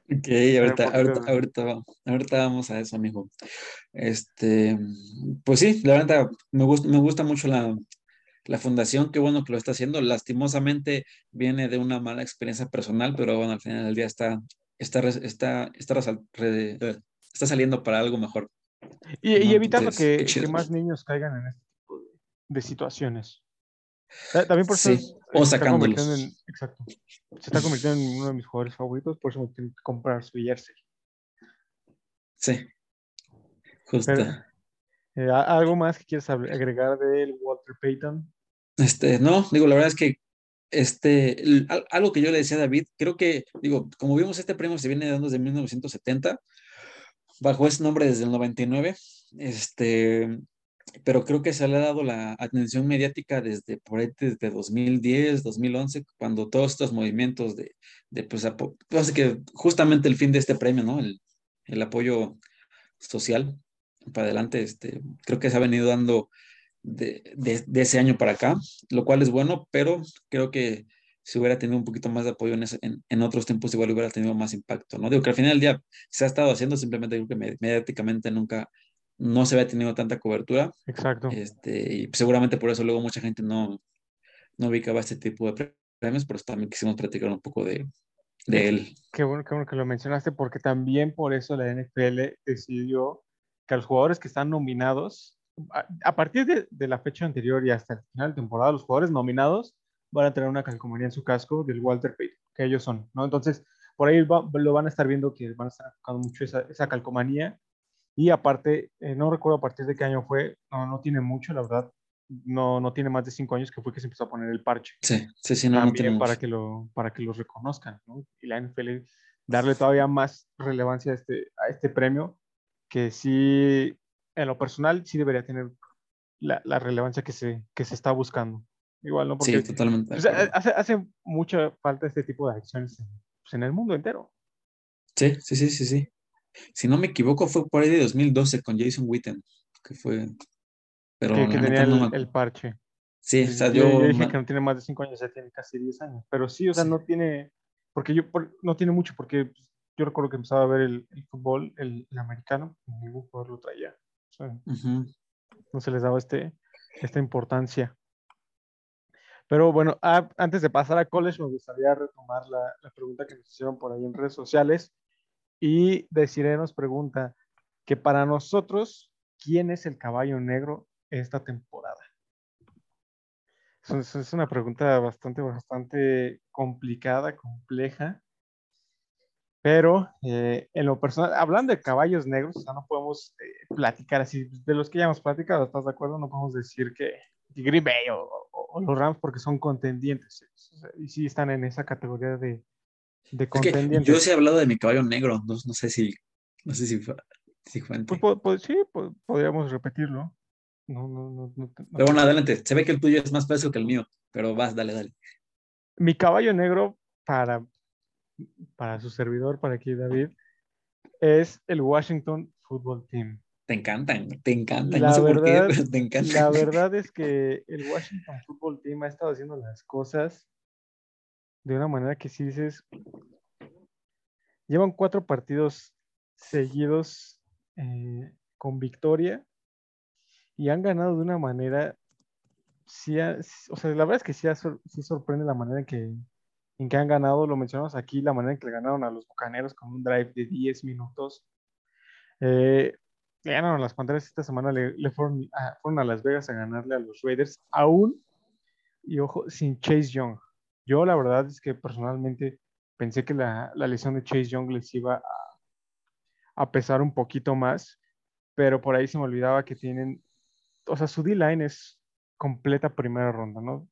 Ok, ahorita, ahorita, ahorita, ahorita, vamos a eso, amigo. Este, pues sí, la verdad, me gusta, me gusta mucho la, la fundación, qué bueno que lo está haciendo. Lastimosamente viene de una mala experiencia personal, pero bueno, al final del día está, está, está, está, está saliendo para algo mejor. Y, y evitando Entonces, que, que, más niños caigan en este tipo de, de situaciones. También por eso sí, o sacándolos. En, exacto. Se está convirtiendo en uno de mis jugadores favoritos, por eso me tengo que comprar su jersey. Sí. Justo. Pero, eh, ¿Algo más que quieres agregar de Walter Payton? Este, no, digo, la verdad es que este, algo que yo le decía a David, creo que, digo, como vimos, este premio se viene dando desde 1970, bajo ese nombre desde el 99, este, pero creo que se le ha dado la atención mediática desde por ahí, desde 2010, 2011, cuando todos estos movimientos de, de pues, pues, que justamente el fin de este premio, ¿no? El, el apoyo social, para adelante. Este, creo que se ha venido dando de, de, ese año para acá, lo cual es bueno, pero creo que si hubiera tenido un poquito más de apoyo en, en, en, otros tiempos, igual hubiera tenido más impacto, ¿no? Digo que al final del día se ha estado haciendo, simplemente creo que mediáticamente nunca, no se había tenido tanta cobertura. Exacto. Este, y seguramente por eso luego mucha gente no, no ubicaba este tipo de premios, pero también quisimos platicar un poco de, de él. Qué bueno, qué bueno que lo mencionaste, porque también por eso la NFL decidió que a los jugadores que están nominados, a, partir de, de, la fecha anterior y hasta el final de temporada, los jugadores nominados van a tener una calcomanía en su casco del Walter Payton, que ellos son, ¿no? Entonces, por ahí lo van a estar viendo que van a estar buscando mucho esa, esa calcomanía. Y aparte, eh, no recuerdo a partir de qué año fue, no, no tiene mucho, la verdad, no, no tiene más de cinco años que fue que se empezó a poner el parche. Sí, sí, sí, no, También no para que, lo, para que los reconozcan, ¿no? Y la NFL darle todavía más relevancia a este, a este premio, que sí, en lo personal, sí debería tener la, la relevancia que se, que se está buscando. Igual, ¿no? Porque, sí, totalmente. Sea, hace, hace mucha falta este tipo de acciones en, pues, en el mundo entero. Sí, sí, sí, sí, sí. Si no me equivoco, fue por ahí de 2012 con Jason Witten, que fue pero que, que tenía el, el, parche. Sí, o sea, yo, yo, dije que no tiene más de 5 años, ya tiene casi 10 años. Pero sí, o sea, sí. no tiene, porque yo, por, no tiene mucho, porque yo recuerdo que empezaba a ver el, el fútbol, el, el, americano, ningún jugador lo traía. O sea, uh -huh. No se les daba este, esta importancia. Pero bueno, a, antes de pasar a college, me gustaría retomar la, la, pregunta que nos hicieron por ahí en redes sociales. Y Desiree nos pregunta que para nosotros, ¿quién es el caballo negro esta temporada? Es, una pregunta bastante, bastante complicada, compleja. Pero eh, en lo personal, hablando de caballos negros, o no podemos eh, platicar así, de los que ya hemos platicado, ¿estás de acuerdo? No podemos decir que, Green Bay o, los Rams porque son contendientes. Y sí están en esa categoría de, de. Es yo sí he hablado de mi caballo negro, no, no sé si, no sé si, si pues, pues, sí, pues, podríamos repetirlo. No, no, no, no, Pero bueno, adelante. Se ve que el tuyo es más fácil que el mío, pero vas, dale, dale. Mi caballo negro para, para su servidor, para aquí David, es el Washington Football Team. Te encantan, te encantan. La, no sé verdad, por qué, te encantan. la verdad es que el Washington Football Team ha estado haciendo las cosas de una manera que si dices, llevan cuatro partidos seguidos eh, con victoria y han ganado de una manera, sí, o sea, la verdad es que sí, sí, sorprende la manera en que, en que han ganado, lo mencionamos aquí, la manera en que le ganaron a los Bucaneros con un drive de 10 minutos. Eh, le ganaron las Panteras esta semana, le, le fueron, a, fueron, a, Las Vegas a ganarle a los Raiders, aún, y ojo, sin Chase Young. Yo la verdad es que personalmente pensé que la, la lesión de Chase Young les iba a, a pesar un poquito más, pero por ahí se me olvidaba que tienen o sea, su D-line es completa primera ronda, ¿no?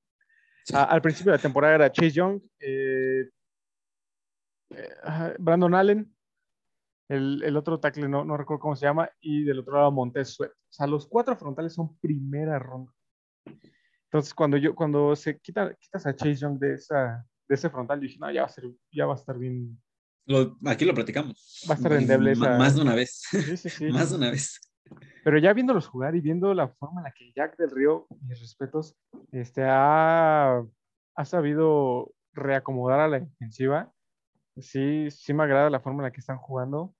Sí. A, al principio de la temporada era Chase Young, eh, eh, Brandon Allen, el, el otro tackle no, no, recuerdo cómo se llama, y del otro lado Montez Sweat. O sea, los cuatro frontales son primera ronda. Entonces, cuando yo, cuando se quita, quitas a Chase Young de esa, de ese frontal, yo dije, no, ya va a ser, ya va a estar bien. Lo, aquí lo platicamos. Va a estar endeble esa... Más de una vez. Sí, sí, sí. más de una vez. Pero ya viéndolos jugar y viendo la forma en la que Jack del Río, mis respetos, este, ha, ha sabido reacomodar a la defensiva. Sí, sí me agrada la forma en la que están jugando.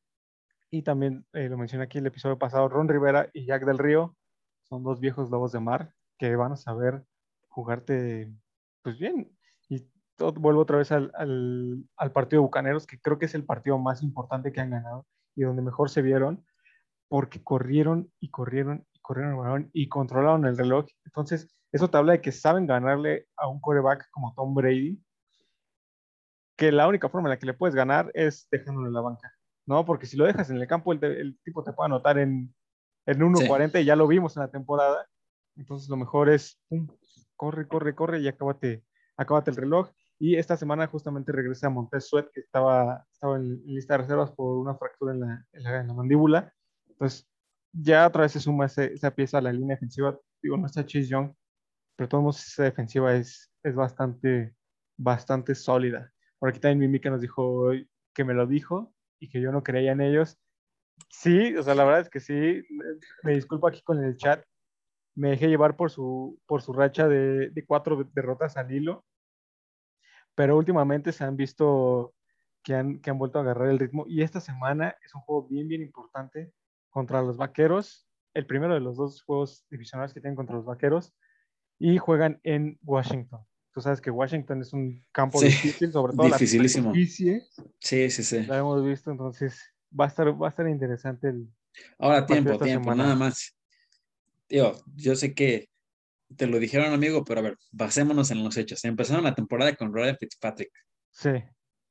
Y también eh, lo mencioné aquí el episodio pasado, Ron Rivera y Jack del Río son dos viejos lobos de mar que van a saber jugarte pues bien. Y todo, vuelvo otra vez al, al, al partido de Bucaneros, que creo que es el partido más importante que han ganado y donde mejor se vieron porque corrieron y corrieron y corrieron y controlaron el reloj. Entonces, eso te habla de que saben ganarle a un coreback como Tom Brady, que la única forma en la que le puedes ganar es dejándolo en la banca, ¿no? Porque si lo dejas en el campo, el, el tipo te puede anotar en, en 1.40 sí. y ya lo vimos en la temporada. Entonces, lo mejor es, pum, corre, corre, corre y acábate, acábate el reloj. Y esta semana justamente regresa a Montez Sweat, que estaba, estaba en, lista de reservas por una fractura en la, en la, en la mandíbula entonces, ya otra vez se suma ese, esa pieza a la línea defensiva. Digo, no está Chase Young, pero todos esa defensiva es, es bastante, bastante sólida. Por aquí también Mimica nos dijo que me lo dijo y que yo no creía en ellos. Sí, o sea, la verdad es que sí. Me disculpo aquí con el chat. Me dejé llevar por su, por su racha de, de cuatro derrotas al hilo. Pero últimamente se han visto que han, que han vuelto a agarrar el ritmo. Y esta semana es un juego bien, bien importante contra los Vaqueros. El primero de los dos juegos divisionales que tienen contra los Vaqueros. Y juegan en Washington. Tú sabes que Washington es un campo Sí, difícil, sobre todo dificilísimo. la superficie. Sí, sí, sí. La hemos visto, entonces va a estar, va a estar interesante el, Ahora tiempo, tiempo, semana. nada más. Digo, yo sé que te lo dijeron, amigo, pero a ver, basémonos en los hechos. Empezaron la temporada con Ryan Fitzpatrick. Sí, O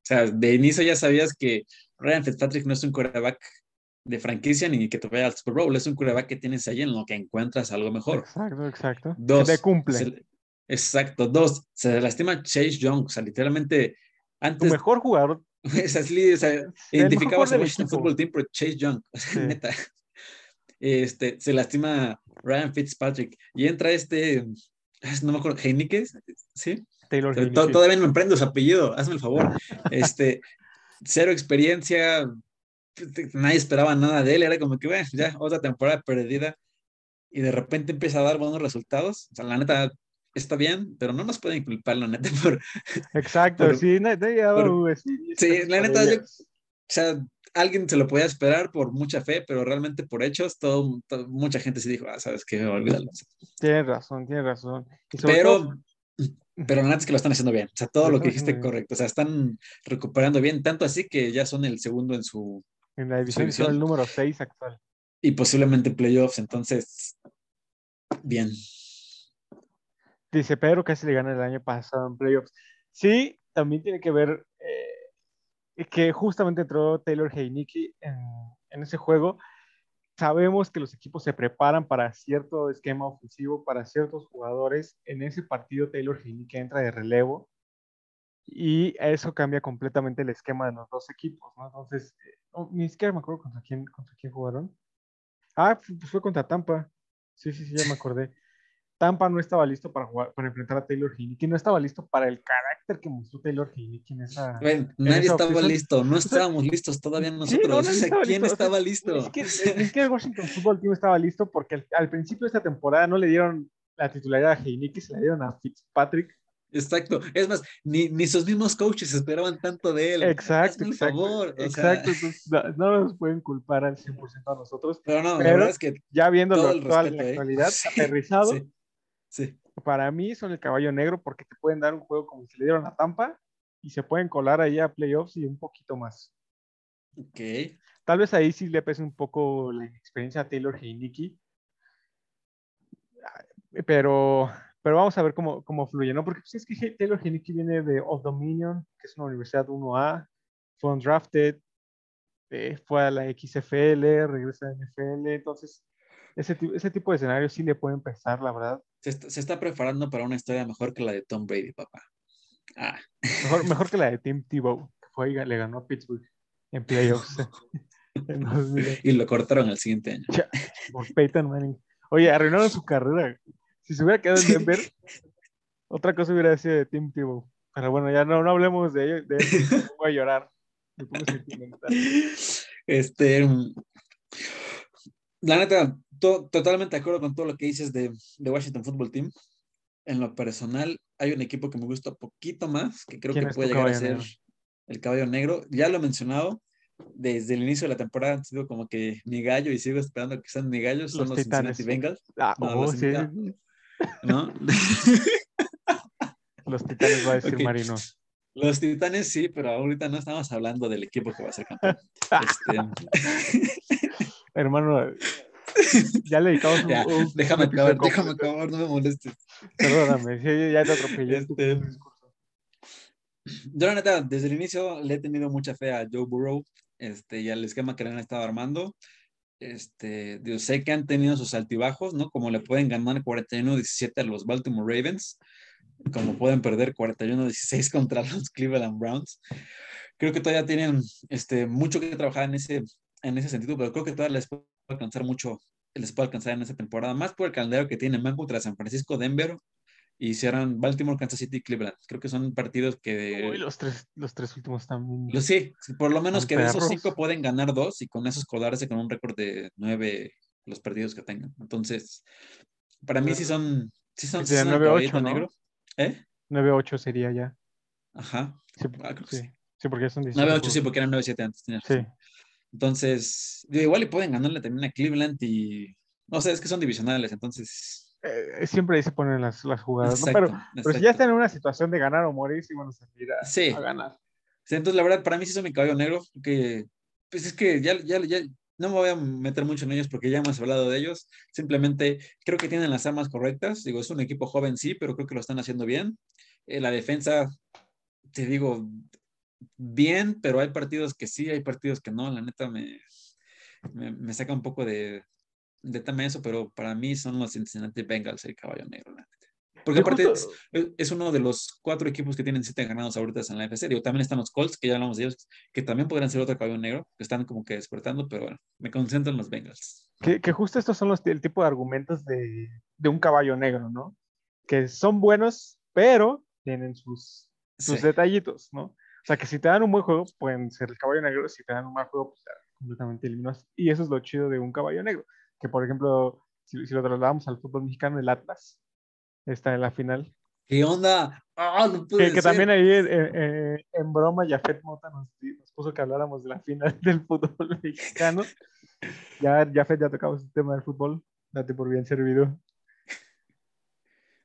sea, de inicio ya sabías que Ryan Fitzpatrick no es un quarterback de franquicia ni que te vaya al Super Bowl, es un quarterback que tienes ahí en lo que encuentras algo mejor. exacto, exacto. Dos. Se te cumple. se- exacto. Dos, se lastima Chase Young. O sea, literalmente, Tu antes, mejor jugador. esas li- o sea, identificabas a Washington. Football Team por Chase Young. O sea, Sí. neta. Este, se lastima Ryan Fitzpatrick y entra este, no me acuerdo, Heineke, ¿sí? Taylor. Todavía no me prendo su apellido, hazme el favor. Este, cero experiencia, nadie esperaba nada de él, era como que, bueno, ya, otra temporada perdida. Y de repente empieza a dar buenos resultados. O sea, la neta está bien, pero no nos pueden culpar, la neta, por. Exacto, por- sí, nadie daba, por- sí, Sí, la neta, yo-. O sea, alguien se lo podía esperar por mucha fe, pero realmente por hechos, todo, todo- mucha gente sí dijo, ah, sabes qué, olvídalo. Tienes razón, tienes razón. Y sobre todo, Pero, pero la neta es que lo están haciendo bien. O sea, todo Lo que dijiste correcto. O sea, están recuperando bien, tanto así que ya son el segundo en su. en la división son el número 6 actual. Y posiblemente playoffs. Entonces, bien. Dice Pedro casi le gana el año pasado en playoffs. Sí, también tiene que ver eh, que justamente entró Taylor Heineke en, ese juego. Sabemos que los equipos se preparan para cierto esquema ofensivo, para ciertos jugadores. En ese partido Taylor Heineke entra de relevo y eso cambia completamente el esquema de los dos equipos, ¿no? Entonces, eh, oh, ni siquiera me acuerdo contra quién, contra quién jugaron. Ah, pues fue contra Tampa. Sí, sí, sí, ya me acordé. Tampa no estaba listo para jugar, para enfrentar a Taylor Heineke, no estaba listo para el carácter que mostró Taylor Heineke en esa. Bueno, nadie esa estaba listo. No estábamos listos todavía Sí, nosotros. no, O sea, estaba ¿Quién listo. Sea, estaba listo? Es que, es que el Washington Football Team estaba listo porque al, al principio de esta temporada no le dieron la titularidad a Heineke, se la dieron a Fitzpatrick. Exacto. Es más, ni, ni sus mismos coaches esperaban tanto de él. Exacto, Hazme exacto. favor. sea, exacto, entonces no, no nos pueden culpar al 100% a nosotros. pero no, la Pero- verdad es que Ya viendo Todo lo el actual en la ¿eh? actualidad, Sí, aterrizado, sí, sí. para mí son el caballo negro porque te pueden dar un juego como se le dieron a Tampa y se pueden colar ahí a playoffs y un poquito más. Ok. Tal vez ahí sí le pese un poco la inexperiencia a Taylor Heineke. Pero, pero vamos a ver cómo, cómo fluye, ¿no? Porque pues, es que Taylor Heineke viene de Old Dominion, que es una universidad 1A, fue undrafted, eh, fue a la XFL, regresa a la NFL, entonces ese, ese tipo de escenarios sí le pueden pesar, la verdad. Se está, se está preparando para una historia mejor que la de Tom Brady, papá. Ah, Mejor, mejor que la de Tim Tebow, que fue y le ganó a Pittsburgh en playoffs. en 2000. y lo cortaron el siguiente año. por Peyton Manning. Oye, arruinaron su carrera. Si se hubiera quedado en Denver, otra cosa hubiera sido de Tim Tebow. Pero bueno, ya no, no hablemos de ello. De eso, voy a llorar. Me pongo sentimental. Este, mm, la neta, to- totalmente de acuerdo con todo lo que dices de, de Washington Football Team. En lo personal, hay un equipo que me gusta un poquito más, que creo ¿Quién que puede llegar a ser negro? el caballo negro. Ya lo he mencionado, desde el inicio de la temporada han sido como que mi gallo y sigo esperando que sean mi gallo, son Los los, Titanes. Cincinnati Bengals, Ah, No, oh, los sí. invita- ¿no? Los titanes va a decir Ok. Marino. Los Titanes sí, pero ahorita no estamos hablando del equipo que va a ser campeón. Este, Hermano, ya le dedicamos un, ya, un- déjame un acabar, déjame acabar, no me molestes. Perdóname, ya te atropellé. Este. Yo la neta, desde el inicio le he tenido mucha fe a Joe Burrow este, y al esquema que le han estado armando. Este, yo sé que han tenido sus altibajos, ¿no? Como le pueden ganar 41-17 a los Baltimore Ravens, como pueden perder 41-16 contra los Cleveland Browns. Creo que todavía tienen este, mucho que trabajar en ese, en ese sentido, pero creo que todavía les alcanzar mucho, les puede alcanzar en esa temporada, más por el calendario que tienen, van contra San Francisco, Denver, y cierran Baltimore, Kansas City y Cleveland. Creo que son partidos que... Uy, los tres, los tres últimos también. Sí, por lo menos que de esos cinco pueden ganar dos y con esos colarse con un récord de nueve los partidos que tengan. Entonces, para mí sí son... Sí son, sí son el 9-8, caballito ¿no? negro. ¿Eh? 9-8 sería ya. Ajá. Sí, Ah, creo que sí. porque son 18 9-8 sí, porque eran 9-7 antes. Sí. Entonces, igual y pueden ganarle también a Cleveland y... No sé, es que son divisionales, entonces... Eh, siempre ahí se ponen las, las jugadas, ¿no? Exacto, Pero, pero si ya están en una situación de ganar o morir, sí van a salir a, Sí. a ganar. Sí, entonces, la verdad, para mí sí son mi caballo negro, que pues es que ya, ya, ya no me voy a meter mucho en ellos porque ya hemos hablado de ellos. Simplemente creo que tienen las armas correctas. Digo, es un equipo joven, sí, pero creo que lo están haciendo bien. Eh, la defensa, te digo, bien, pero hay partidos que sí, hay partidos que no. La neta me, me, me saca un poco de, de tema eso, pero para mí son los Cincinnati Bengals el caballo negro, la neta. Porque aparte es, es uno de los cuatro equipos que tienen siete ganados ahorita en la FC. Digo, también están los Colts, que ya hablamos de ellos, que también podrían ser otro caballo negro, que están como que despertando, pero bueno, me concentro en los Bengals. Que, que justo estos son los, el tipo de argumentos de, de un caballo negro, ¿no? Que son buenos, pero tienen sus, sus Sí. detallitos, ¿no? O sea, que si te dan un buen juego, pueden ser el caballo negro, si te dan un mal juego, pues completamente eliminados. Y eso es lo chido de un caballo negro. Que, por ejemplo, si, si lo trasladamos al fútbol mexicano, el Atlas está en la final. ¿Qué onda? ¡Ah, no Que, también ahí eh, eh, en broma, Jafet Mota nos, nos puso que habláramos de la final del fútbol mexicano. Ya, Jafet, ya tocamos el tema del fútbol. Date por bien servido.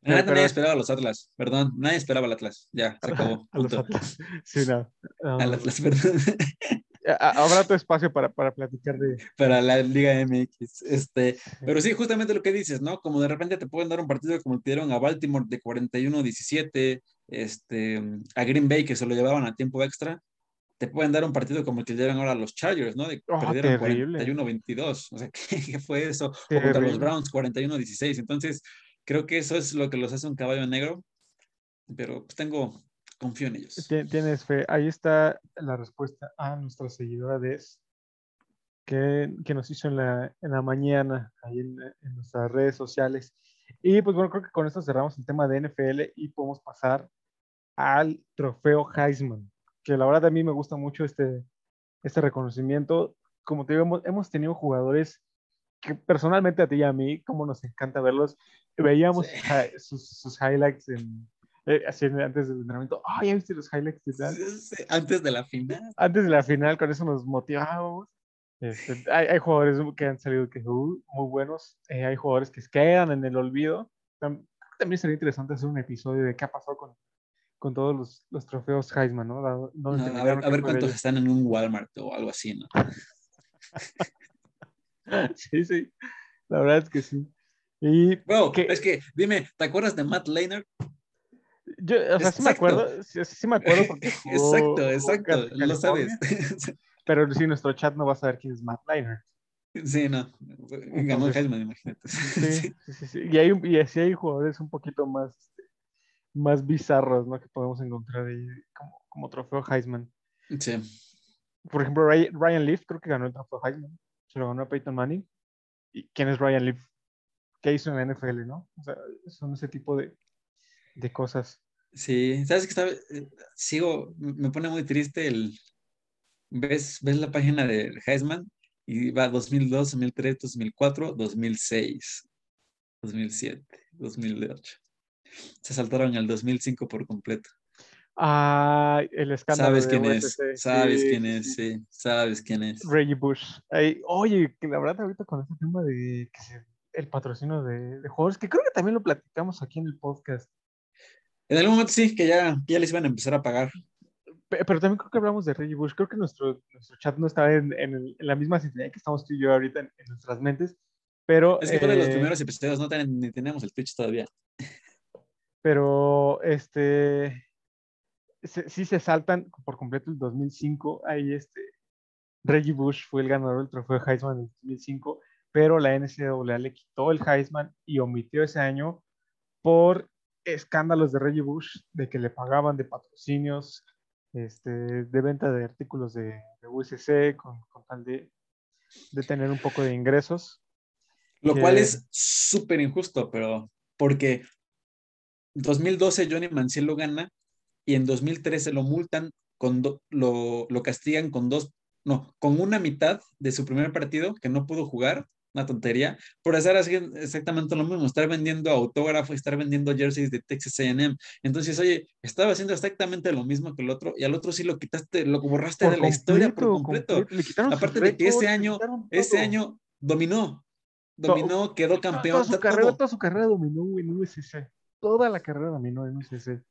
Pero- nadie esperaba a los Atlas, perdón, nadie esperaba al Atlas. Ya, se acabó. A los. Atlas. Sí, no. no, Al Atlas, perdón. Habrá tu espacio para, para platicar de. para la Liga MX. Este, pero sí, justamente lo que dices, ¿no? Como de repente te pueden dar un partido como te dieron a Baltimore de 41-17, este, a Green Bay que se lo llevaban a tiempo extra. Te pueden dar un partido como el que dieron ahora a los Chargers, ¿no? De Oh, perdieron terrible. 41-22. O sea, ¿qué, fue eso? O contra Terrible. los Browns 41-16. Entonces, creo que eso es lo que los hace un caballo negro. Pero pues tengo, confío en ellos. Ti- Tienes fe. Ahí está la respuesta a nuestra seguidora Des, que, que nos hizo en la, en la mañana, ahí en, en nuestras redes sociales. Y pues bueno, creo que con esto cerramos el tema de NFL y podemos pasar al trofeo Heisman, que la verdad a mí me gusta mucho este, este reconocimiento. Como te digo, hemos, hemos tenido jugadores que personalmente a ti y a mí, como nos encanta verlos, veíamos Sí. sus, sus highlights en, eh, así antes del entrenamiento. Ah, ya viste los highlights de tal? Sí, Antes de la final. Antes de la final, con eso nos motivamos. Este, hay, hay jugadores que han salido que uh, muy buenos, eh, hay jugadores que quedan en el olvido. Tam- También sería interesante hacer un episodio de qué ha pasado con, con todos los, los trofeos Heisman, ¿no? A ver, a ver cuántos están en un Walmart o algo así, ¿no? Sí, sí, la verdad es que sí. Y Bro, que- es que, dime, ¿te acuerdas de Matt Lehner? yo, o sea, sí me acuerdo, sí, sí me acuerdo porque jugó- exacto, exacto, Cal- lo sabes. California, Pero sí, nuestro chat no va a saber quién es Matt Leinart. sí, no. Ganó el Entonces- Heisman, imagínate. Sí, Sí. sí. Y, hay, y así hay jugadores un poquito más, este, más bizarros, ¿no? Que podemos encontrar ahí como, como trofeo Heisman. Sí. Por ejemplo, Ryan Leaf creo que ganó el trofeo Heisman. Se lo ganó a Peyton Manning. ¿Y quién es Ryan Leaf? ¿Qué hizo en la NFL, no? O sea, son ese tipo de, de cosas. Sí, sabes que estaba, eh, sigo, me pone muy triste el, ves, ves la página de Heisman y va 2002, 2003, 2004, 2006, 2007, 2008. Se saltaron al 2005 por completo. Ah, el escándalo Sabes de quién es, USC. sabes Sí, quién es, sí. sabes quién es. Reggie Bush. Ay, oye, que la verdad ahorita con este tema de que se- el patrocinio de, de jugadores, que creo que también lo platicamos aquí en el podcast, En algún momento sí, que ya, ya les iban a empezar a pagar. Pe- pero también creo que hablamos de Reggie Bush, creo que nuestro, nuestro chat no estaba en, en el- en la misma sintonía que estamos tú y yo ahorita en, en nuestras mentes, pero, Es que fue de los eh, primeros episodios, no ten- ni tenemos el Twitch todavía. pero este, se- sí se saltan por completo el 2005, ahí este, Reggie Bush fue el ganador del trofeo Heisman en el 2005, pero la NCAA le quitó el Heisman y omitió ese año por escándalos de Reggie Bush, de que le pagaban de patrocinios, este, de venta de artículos de, de USC, con, con tal de, de tener un poco de ingresos. Lo cual que- es súper injusto, pero porque 2012 Johnny Manziel lo gana y en 2013 lo multan, con lo, lo castigan con dos, no, con una mitad de su primer partido que no pudo jugar una tontería, por hacer exactamente lo mismo, estar vendiendo autógrafos, estar vendiendo jerseys de Texas AM. Entonces, oye, estaba haciendo exactamente lo mismo que el otro, y al otro sí lo quitaste, lo borraste de la historia por completo. Aparte de que ese año, ese año dominó, dominó, quedó campeón. Toda su, carrera, toda su carrera dominó en USC. Toda la carrera dominó en USC.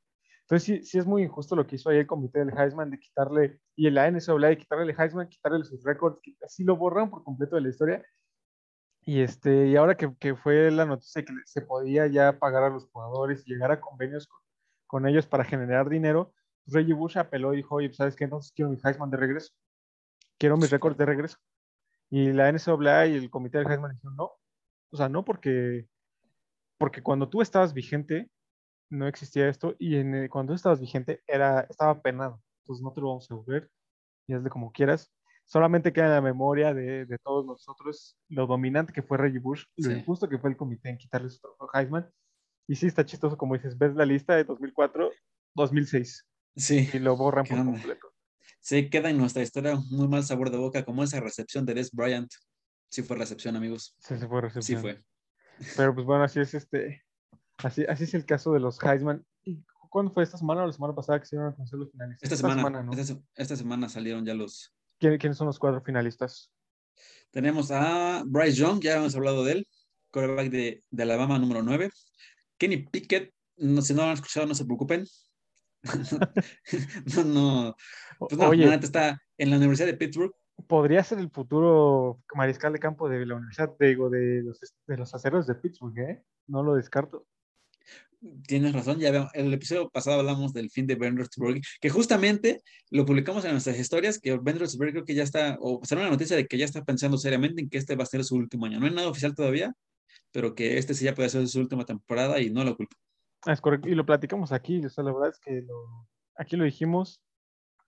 Entonces sí, sí es muy injusto lo que hizo ahí el comité del Heisman de quitarle, y el NCAA de quitarle el Heisman, quitarle sus récords, así lo borran por completo de la historia y, este, y ahora que, que, fue la noticia que se podía ya pagar a los jugadores y llegar a convenios con, ellos para generar dinero, pues Reggie Bush apeló y dijo, oye, pues, ¿sabes qué? Entonces quiero mi Heisman de regreso. Quiero mis récords de regreso. Y la NCAA y el comité del Heisman dijeron, no. O sea, no porque, porque cuando tú estabas vigente, no existía esto. Y en, cuando tú estabas vigente, era, estaba penado. Entonces no te lo vamos a devolver. Y hazle como quieras solamente queda en la memoria de, de, todos nosotros lo dominante que fue Reggie Bush, lo injusto que fue el comité en quitarle su trofeo Heisman. Y sí, está chistoso, como dices, ves la lista de 2004, 2006. Sí. Y lo borran por completo. Sí, queda en nuestra historia muy mal sabor de boca, como esa recepción de Des Bryant. Sí fue recepción, amigos. Sí, sí fue recepción. Sí fue. Pero pues bueno, así es este, así, así es el caso de los Heisman. ¿Y cuándo fue esta semana o la semana pasada que se iban a conocer los finalistas? Esta, semana, esta semana salieron ya los, ¿Quiénes son los cuatro finalistas? Tenemos a Bryce Young, ya hemos hablado de él, quarterback de, de Alabama número 9. Kenny Pickett, no, si no lo han escuchado, no se preocupen. no, no. Pues no, Oye, está en la Universidad de Pittsburgh. Podría ser el futuro mariscal de campo de la Universidad, digo, de los, de los aceros de Pittsburgh, ¿eh? No lo descarto. Tienes razón, ya veo, el episodio pasado hablamos del fin de Ben Roethlisberger, que justamente lo publicamos en nuestras historias, que Ben Roethlisberger creo que ya está, o salió una noticia de que ya está pensando seriamente en que este va a ser su último año. No hay nada oficial todavía, pero que este sí ya puede ser su última temporada y no lo culpo. Ah, es correcto, y lo platicamos aquí, o sea, la verdad es que lo, aquí lo dijimos.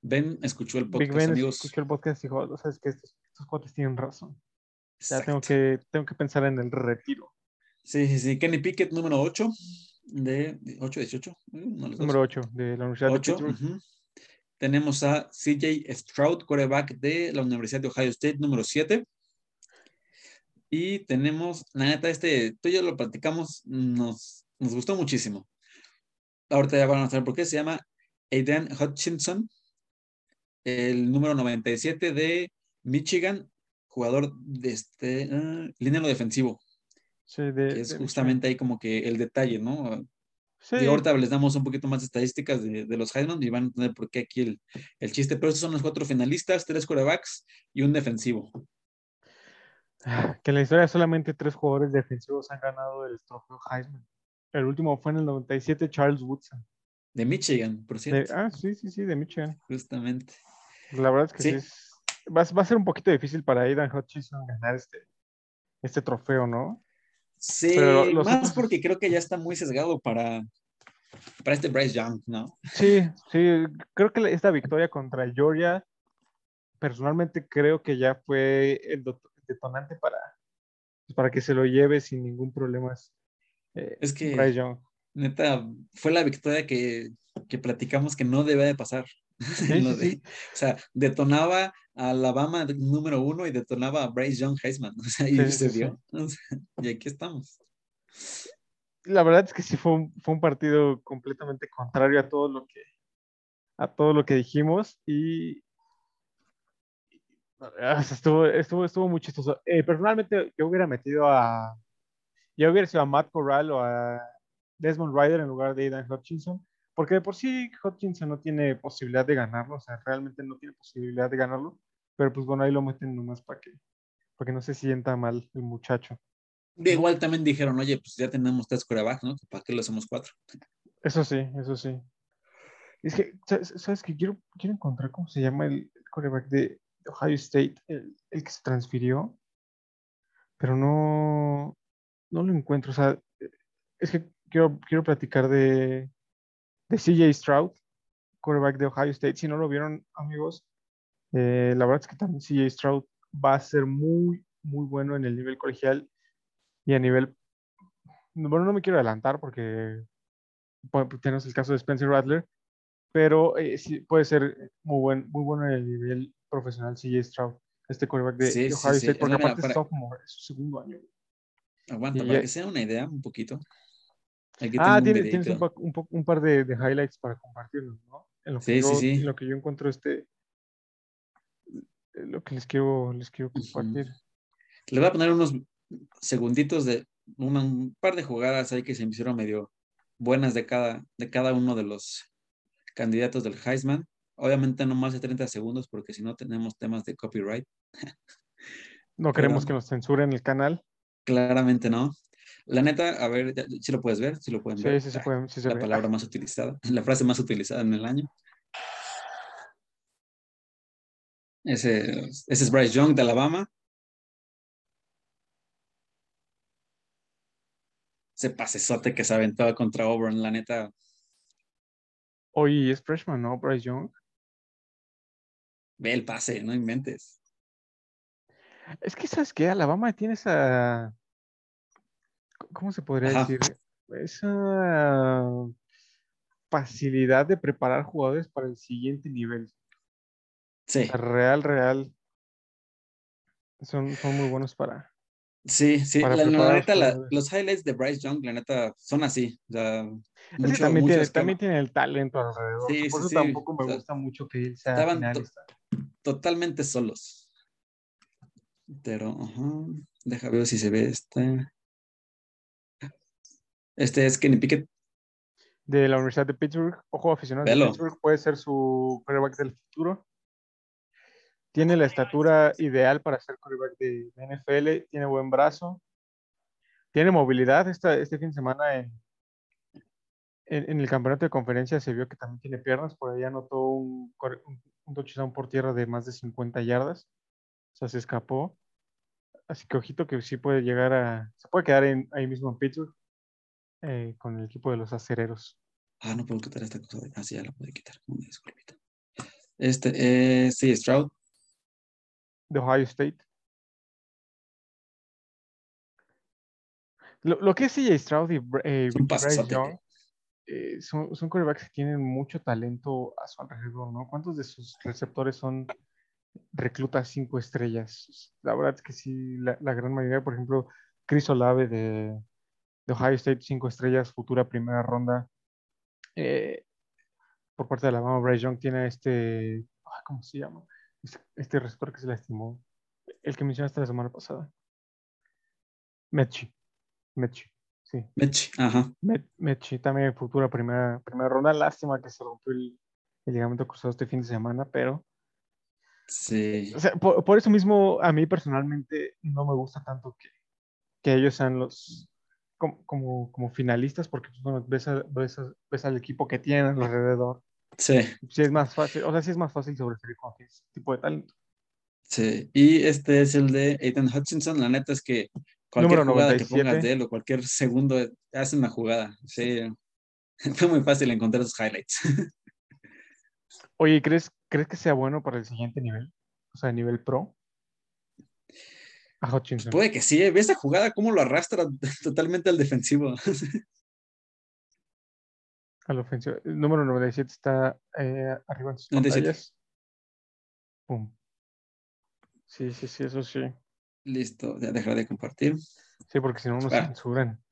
Ben escuchó el podcast, ben amigos. escuchó el podcast y dijo, o sea, es que estos, estos cuates tienen razón. Ya tengo que, tengo que pensar en el retiro. Sí, sí, sí. Kenny Pickett, número 8 de 8, 18. Número 8 de la Universidad 8, de Pittsburgh. Tenemos a CJ Stroud, quarterback de la Universidad de Ohio State, número 7. Y tenemos, la neta, este, tú y yo lo platicamos, nos, nos gustó muchísimo. Ahorita ya van a saber por qué. Se llama Aidan Hutchinson, el número 97 de Michigan, jugador de este, uh, línea defensivo. Sí, de, es justamente ahí como que el detalle, ¿no? Sí. Y ahorita les damos un poquito más de estadísticas de, de, los Heisman y van a entender por qué aquí el, el chiste. Pero estos son los cuatro finalistas, tres quarterbacks y un defensivo. Ah, que en la historia solamente tres jugadores defensivos han ganado el trofeo Heisman. El último fue en el 97, Charles Woodson. De Michigan, por cierto. ah, sí, sí, sí, de Michigan. Justamente. La verdad es que sí. es, va, va, a ser un poquito difícil para Aidan Hutchinson ganar este, este trofeo, ¿no? Sí, más porque creo que ya está muy sesgado para, para este Bryce Young, ¿no? Sí, sí, creo que esta victoria contra Georgia, personalmente creo que ya fue el detonante para, pues, para que se lo lleve sin ningún problema. Eh, es que, Bryce Young. neta, fue la victoria que, que platicamos que no debe de pasar. O sea, detonaba Alabama número uno y detonaba a Bryce Young Heisman. O sea, y se dio. y aquí estamos. La verdad es que sí fue un, fue un partido completamente contrario a todo lo que a todo lo que dijimos y estuvo, estuvo, estuvo muy chistoso. Eh, personalmente, yo hubiera metido a. Yo hubiera sido a Matt Corral o a Desmond Ryder en lugar de Aidan Hutchinson. Porque de por sí Hutchinson no tiene posibilidad de ganarlo, o sea, realmente no tiene posibilidad de ganarlo, pero pues bueno, ahí lo meten nomás para que, para que no se sienta mal el muchacho. igual también dijeron, oye, pues ya tenemos tres corebacks, ¿no? ¿Para qué lo hacemos cuatro? Eso sí, eso sí. Es que, ¿sabes qué? Quiero, quiero encontrar cómo se llama el coreback de Ohio State, el, el, que se transfirió, pero no, no lo encuentro. O sea, es que quiero, quiero platicar de, de CJ Stroud, quarterback de Ohio State. Si no lo vieron, amigos, eh, la verdad es que también CJ Stroud va a ser muy, muy bueno en el nivel colegial y a nivel. Bueno, no me quiero adelantar porque tenemos el caso de Spencer Rattler, pero eh, sí puede ser muy, buen, muy bueno en el nivel profesional CJ Stroud, este quarterback de, Sí, Ohio sí. State, porque la- aparte para- es sophomore, es su segundo año. Aguanta, Y para ya- que sea una idea, un poquito. Aquí Ah, un tienes un, pa- un, par de, de highlights para compartirnos, ¿no? En lo que, Sí, yo, sí. En lo que yo encuentro este, lo que les quiero, les quiero compartir. Le voy a poner unos segunditos de un par de jugadas ahí que se me hicieron medio buenas de cada, de cada uno de los candidatos del Heisman. Obviamente no más de 30 segundos porque si no tenemos temas de copyright. No queremos Pero- que nos censuren el canal. Claramente no. La neta, a ver, si lo puedes ver, si lo pueden Sí, ver. sí, se Ah, puede, sí se la ve. palabra más utilizada, la frase más utilizada en el año. Ese, ese es Bryce Young de Alabama. Ese pasesote que se aventó contra Auburn, la neta. Hoy es freshman, ¿no? Bryce Young. Ve el pase, no inventes. Es que, ¿sabes qué? Alabama tiene esa. ¿Cómo se podría Ajá. decir? Esa facilidad de preparar jugadores para el siguiente nivel. Sí, Real, real. Son, son muy buenos para. sí, sí. Para La, la neta, la- los highlights de Bryce Young, la neta, son así. O sea, también, tiene, también tiene el talento alrededor. Sí, Por sí, eso tampoco me O sea, gusta mucho que él sea estaban to- totalmente solos. Pero, ajá, deja ver si se ve este. Este es Kenny Pickett. De la Universidad de Pittsburgh. Ojo, aficionado de. Pittsburgh. Puede ser su quarterback del futuro. Tiene la estatura ideal para ser quarterback de, NFL. Tiene buen brazo. Tiene movilidad. Esta, este fin de semana en, en, en el campeonato de conferencia se vio que también tiene piernas. Por ahí anotó un, un, un touchdown por tierra de más de 50 yardas. O sea, se escapó. Así que ojito que sí puede llegar a... Se puede quedar en- ahí mismo en Pittsburgh eh, con el equipo de los acereros. Ah, no puedo quitar esta cosa. de- Ah, sí, ya la puedo quitar. Una disculpita. Este es, sí, Stroud. de Ohio State. Lo, lo que es CJ Stroud y, eh, Bryce. Young eh, son, son quarterbacks que tienen mucho talento a su alrededor, ¿no? ¿Cuántos de sus receptores son reclutas cinco estrellas? La verdad es que sí, la, la gran mayoría, por ejemplo, Chris Olave de, de Ohio State, cinco estrellas, futura primera ronda. Eh, por parte de Alabama, Bryce Young tiene este, ay, ¿cómo se llama? Este, este receptor que se lastimó, el que mencionaste la semana pasada. Mechi. Mechi, sí. Mitch. Ajá. Met- Mechi también futura primera, primera ronda. Lástima que se rompió el, el ligamento cruzado este fin de semana, pero Sí. o sea, por, por eso mismo a mí personalmente no me gusta tanto que, que ellos sean los como, como, como finalistas, porque pues, bueno, ves, a- ves, a- ves al equipo que tienen alrededor. Sí. Sí es más fácil, o sea, sí es más fácil sobresalir con ese tipo de talento. Sí. Y este es el de Aidan Hutchinson. La neta es que cualquier Número jugada que 97. pongas de él o cualquier segundo hace una jugada. Sí. Fue muy fácil encontrar esos highlights. Oye, ¿crees, ¿crees que sea bueno para el siguiente nivel? O sea, nivel pro. A Hutchinson. Puede que sí. ¿eh? Ve esa jugada, cómo lo arrastra totalmente al defensivo. Al ofensivo. El número 97 está eh, arriba en sus 97. pantallas. Pum. Sí, sí, sí, eso sí. Listo, ya dejaré de compartir. Sí, porque si no nos Ah. censuran.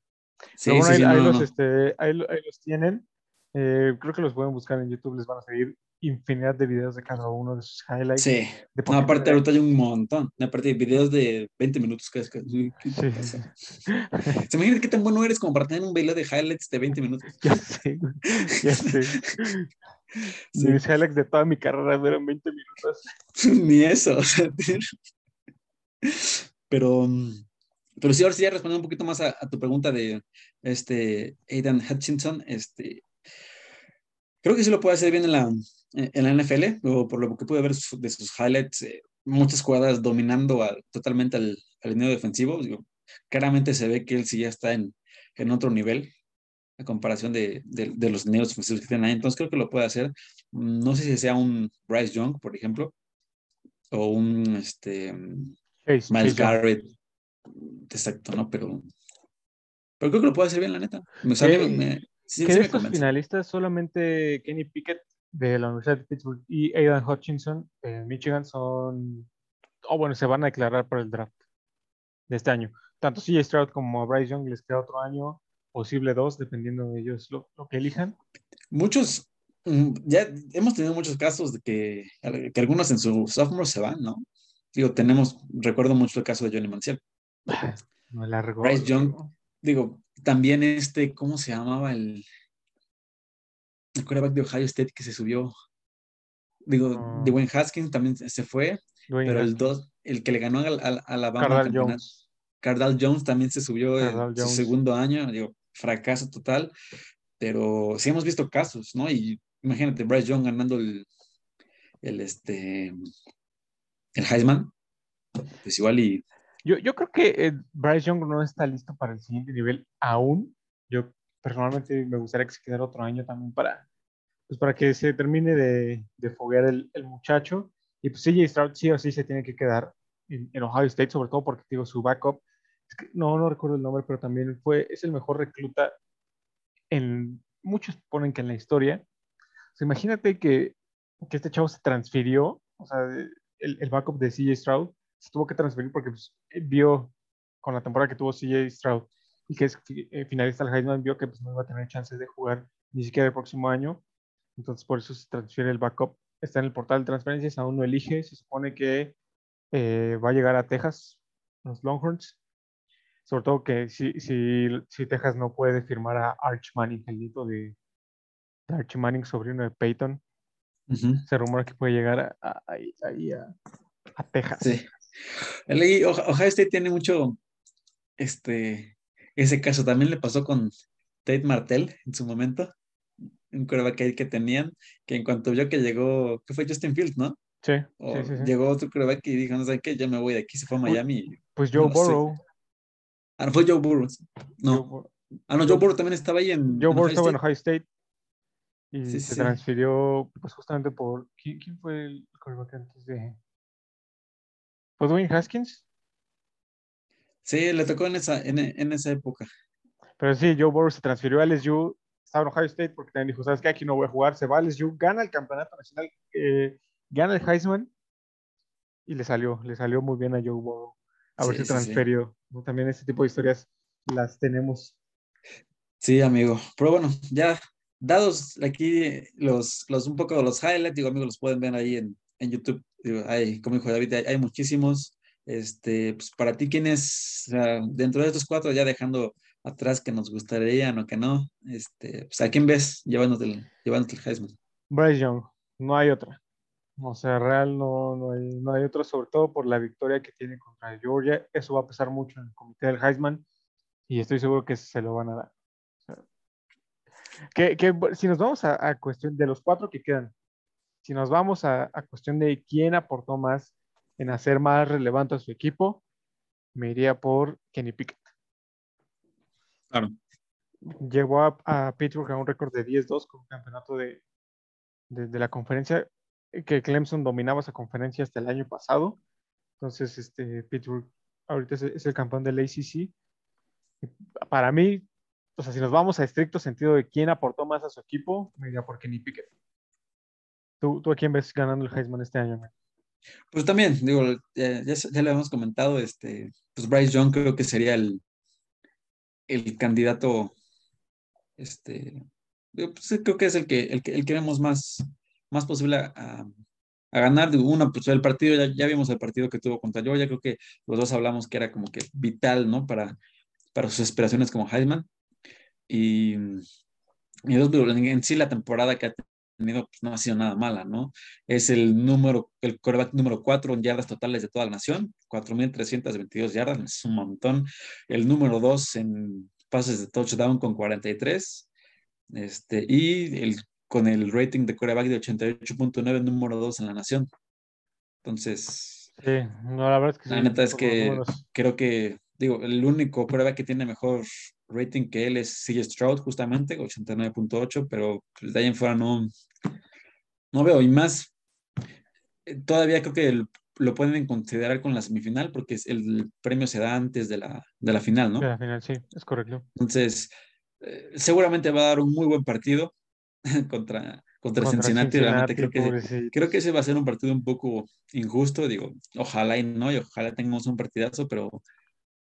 Sí, bueno, sí, ahí, sí, ahí no, los, no. este, ahí, lo- ahí los tienen. Eh, creo que los pueden buscar en YouTube. Les van a salir infinidad de videos de cada uno de sus highlights. Sí. de No, aparte juegan. ahorita hay un montón. Aparte videos de 20 minutos que es que. uy, ¿qué Sí, ¿Se imagina qué tan bueno eres como para tener un video de highlights de 20 minutos? Ya sé, ya sé. Sí. Mis highlights de toda mi carrera duran 20 minutos. Ni eso. o sea, pero, mm, pero sí, ahora sí ya respondiendo un poquito más a, a tu pregunta de este Aidan Hutchinson, este, creo que sí lo puede hacer bien en la, en la NFL, o por lo que pude ver de sus highlights, eh, muchas jugadas dominando al- totalmente al, al línea defensivo. Digo, claramente se ve que él sí ya está en, en otro nivel a comparación de, de, de los dineros ofensivos que tienen ahí. Entonces creo que lo puede hacer. No sé si sea un Bryce Young, por ejemplo, o un este, Chase, Miles Chase Young. Garrett. Exacto, ¿no? Pero, pero creo que lo puede hacer bien, la neta. Me- Sí, que sí de estos finalistas solamente Kenny Pickett de la Universidad de Pittsburgh y Aidan Hutchinson de Michigan son, o bueno, se van a declarar para el draft de este año. Tanto CJ Stroud como Bryce Young les queda otro año, posible dos, dependiendo de ellos lo, lo que elijan. Muchos, mm, ya hemos tenido muchos casos de que, que algunos en su sophomore se van, ¿no? Digo, tenemos, recuerdo mucho el caso de Johnny Manziel. No largo. Bryce Young, digo, también este, ¿cómo se llamaba el, el quarterback de Ohio State que se subió? Digo, Ah. Dwayne Haskins también se fue, Dwayne pero el dos, el que le ganó al, al- a Alabama campeonato, Jones. Cardal Jones también se subió en su segundo año, digo, fracaso total, pero sí hemos visto casos, ¿no? Y imagínate, Bryce Young ganando el, el este, el Heisman, pues igual y Yo, yo creo que eh, Bryce Young no está listo para el siguiente nivel aún. Yo personalmente me gustaría que se quedara otro año también para, pues para que se termine de, de foguear el, el muchacho. Y pues CJ Stroud sí o sí se tiene que quedar en, en Ohio State, sobre todo porque digo su backup. no, no recuerdo el nombre, pero también fue, es el mejor recluta en, muchos ponen que en la historia. O sea, imagínate que, que este chavo se transfirió, o sea, el, el backup de CJ Stroud se tuvo que transferir porque pues, vio con la temporada que tuvo CJ Stroud y que es eh, finalista del Heisman, vio que pues, no iba a tener chances de jugar ni siquiera el próximo año. Entonces, por eso se transfiere el backup. Está en el portal de transferencias, aún no elige. Se supone que eh, va a llegar a Texas, los Longhorns. Sobre todo que si, si, si Texas no puede firmar a Arch Manning, el nieto de, de Arch Manning, sobrino de Peyton, se rumora que puede llegar a, a- ahí- ahí a, a Texas. sí. El- Ohio State tiene mucho, este, ese caso también le pasó con Tate Martell en su momento, un quarterback ahí que tenían, que en cuanto vio que llegó, que fue Justin Fields, ¿no? Sí, O sí, sí, sí. llegó otro quarterback y dijo, no sé qué, ya me voy de aquí, se fue a Miami. Pues no Joe sé. Burrow. Ah, no, fue Joe Burrow. No, Joe ah, no, Joe Burrow también estaba ahí en, Joe Burrow estaba en. Ohio State y Sí, se sí. transfirió pues justamente por ¿quién, quién fue el quarterback antes de ¿Fue Dwayne Haskins? Sí, le tocó en esa, en, en esa época. Pero sí, Joe Burrow se transfirió a LSU, estaba en Ohio State porque también dijo, ¿sabes qué? Aquí no voy a jugar, se va LSU, gana el campeonato nacional, eh, gana el Heisman y le salió, le salió muy bien a Joe Burrow haberse Sí, sí, sí. transferido. ¿no? También este tipo de historias las tenemos. Sí, amigo. Pero bueno, ya dados aquí los, los un poco los highlights, digo, amigos, los pueden ver ahí en, en YouTube. Digo, hay, como dijo David, hay, hay muchísimos. Este, pues para ti, ¿quién es dentro de estos cuatro, ya dejando atrás que nos gustaría o que no? Este, pues a quién ves llevándote el, llevándote el Heisman? Bryce Young, no hay otra. O sea, real no, no, hay, no hay otra, sobre todo por la victoria que tiene contra Georgia. Eso va a pesar mucho en el comité del Heisman y estoy seguro que se lo van a dar. Que, que, si nos vamos a, a cuestión de los cuatro que quedan, si nos vamos a, a cuestión de quién aportó más en hacer más relevante a su equipo, me iría por Kenny Pickett. Claro. Llevó a, a Pittsburgh a un récord de 10-2 con campeonato de, de, de la conferencia, eh, que Clemson dominaba esa conferencia hasta el año pasado. Entonces, este, Pittsburgh ahorita es, es el campeón del ACC. Para mí, o sea, si nos vamos a estricto sentido de quién aportó más a su equipo, me iría por Kenny Pickett. ¿Tú, tú a quién ves ganando el Heisman este año? man? Pues también, digo, ya, ya, ya lo hemos comentado, este, pues Bryce Young creo que sería el, el candidato, este, pues creo que es el que, el que, el que vemos más, más posible a, ganar. Digo, una, pues el partido, ya, ya vimos el partido que tuvo contra Georgia, creo que los dos hablamos que era como que vital, ¿no? Para, para sus aspiraciones como Heisman. Y, y en sí la temporada que ha tenido pues, no ha sido nada mala, ¿no? Es el número, el coreback número 4 en yardas totales de toda la nación, 4.322 yardas, es un montón. El número 2 en pases de touchdown con 43. Este, y el, con el rating de coreback de 88.9, número 2 en la nación. Entonces, Sí, no, la verdad es que la sí, neta es que números. creo que, digo, el único coreback que tiene mejor rating que él es CJ Stroud, justamente, 89.8, pero de ahí en fuera no, no veo. Y más, eh, todavía creo que el- lo pueden considerar con la semifinal, porque es- el premio se da antes de la, de la final, ¿no? Sí, al final sí, es correcto. Entonces, eh, seguramente va a dar un muy buen partido contra, contra, Cincinnati. Realmente creo que, creo que ese va a ser un partido un poco injusto. Digo, ojalá y no, y ojalá tengamos un partidazo, pero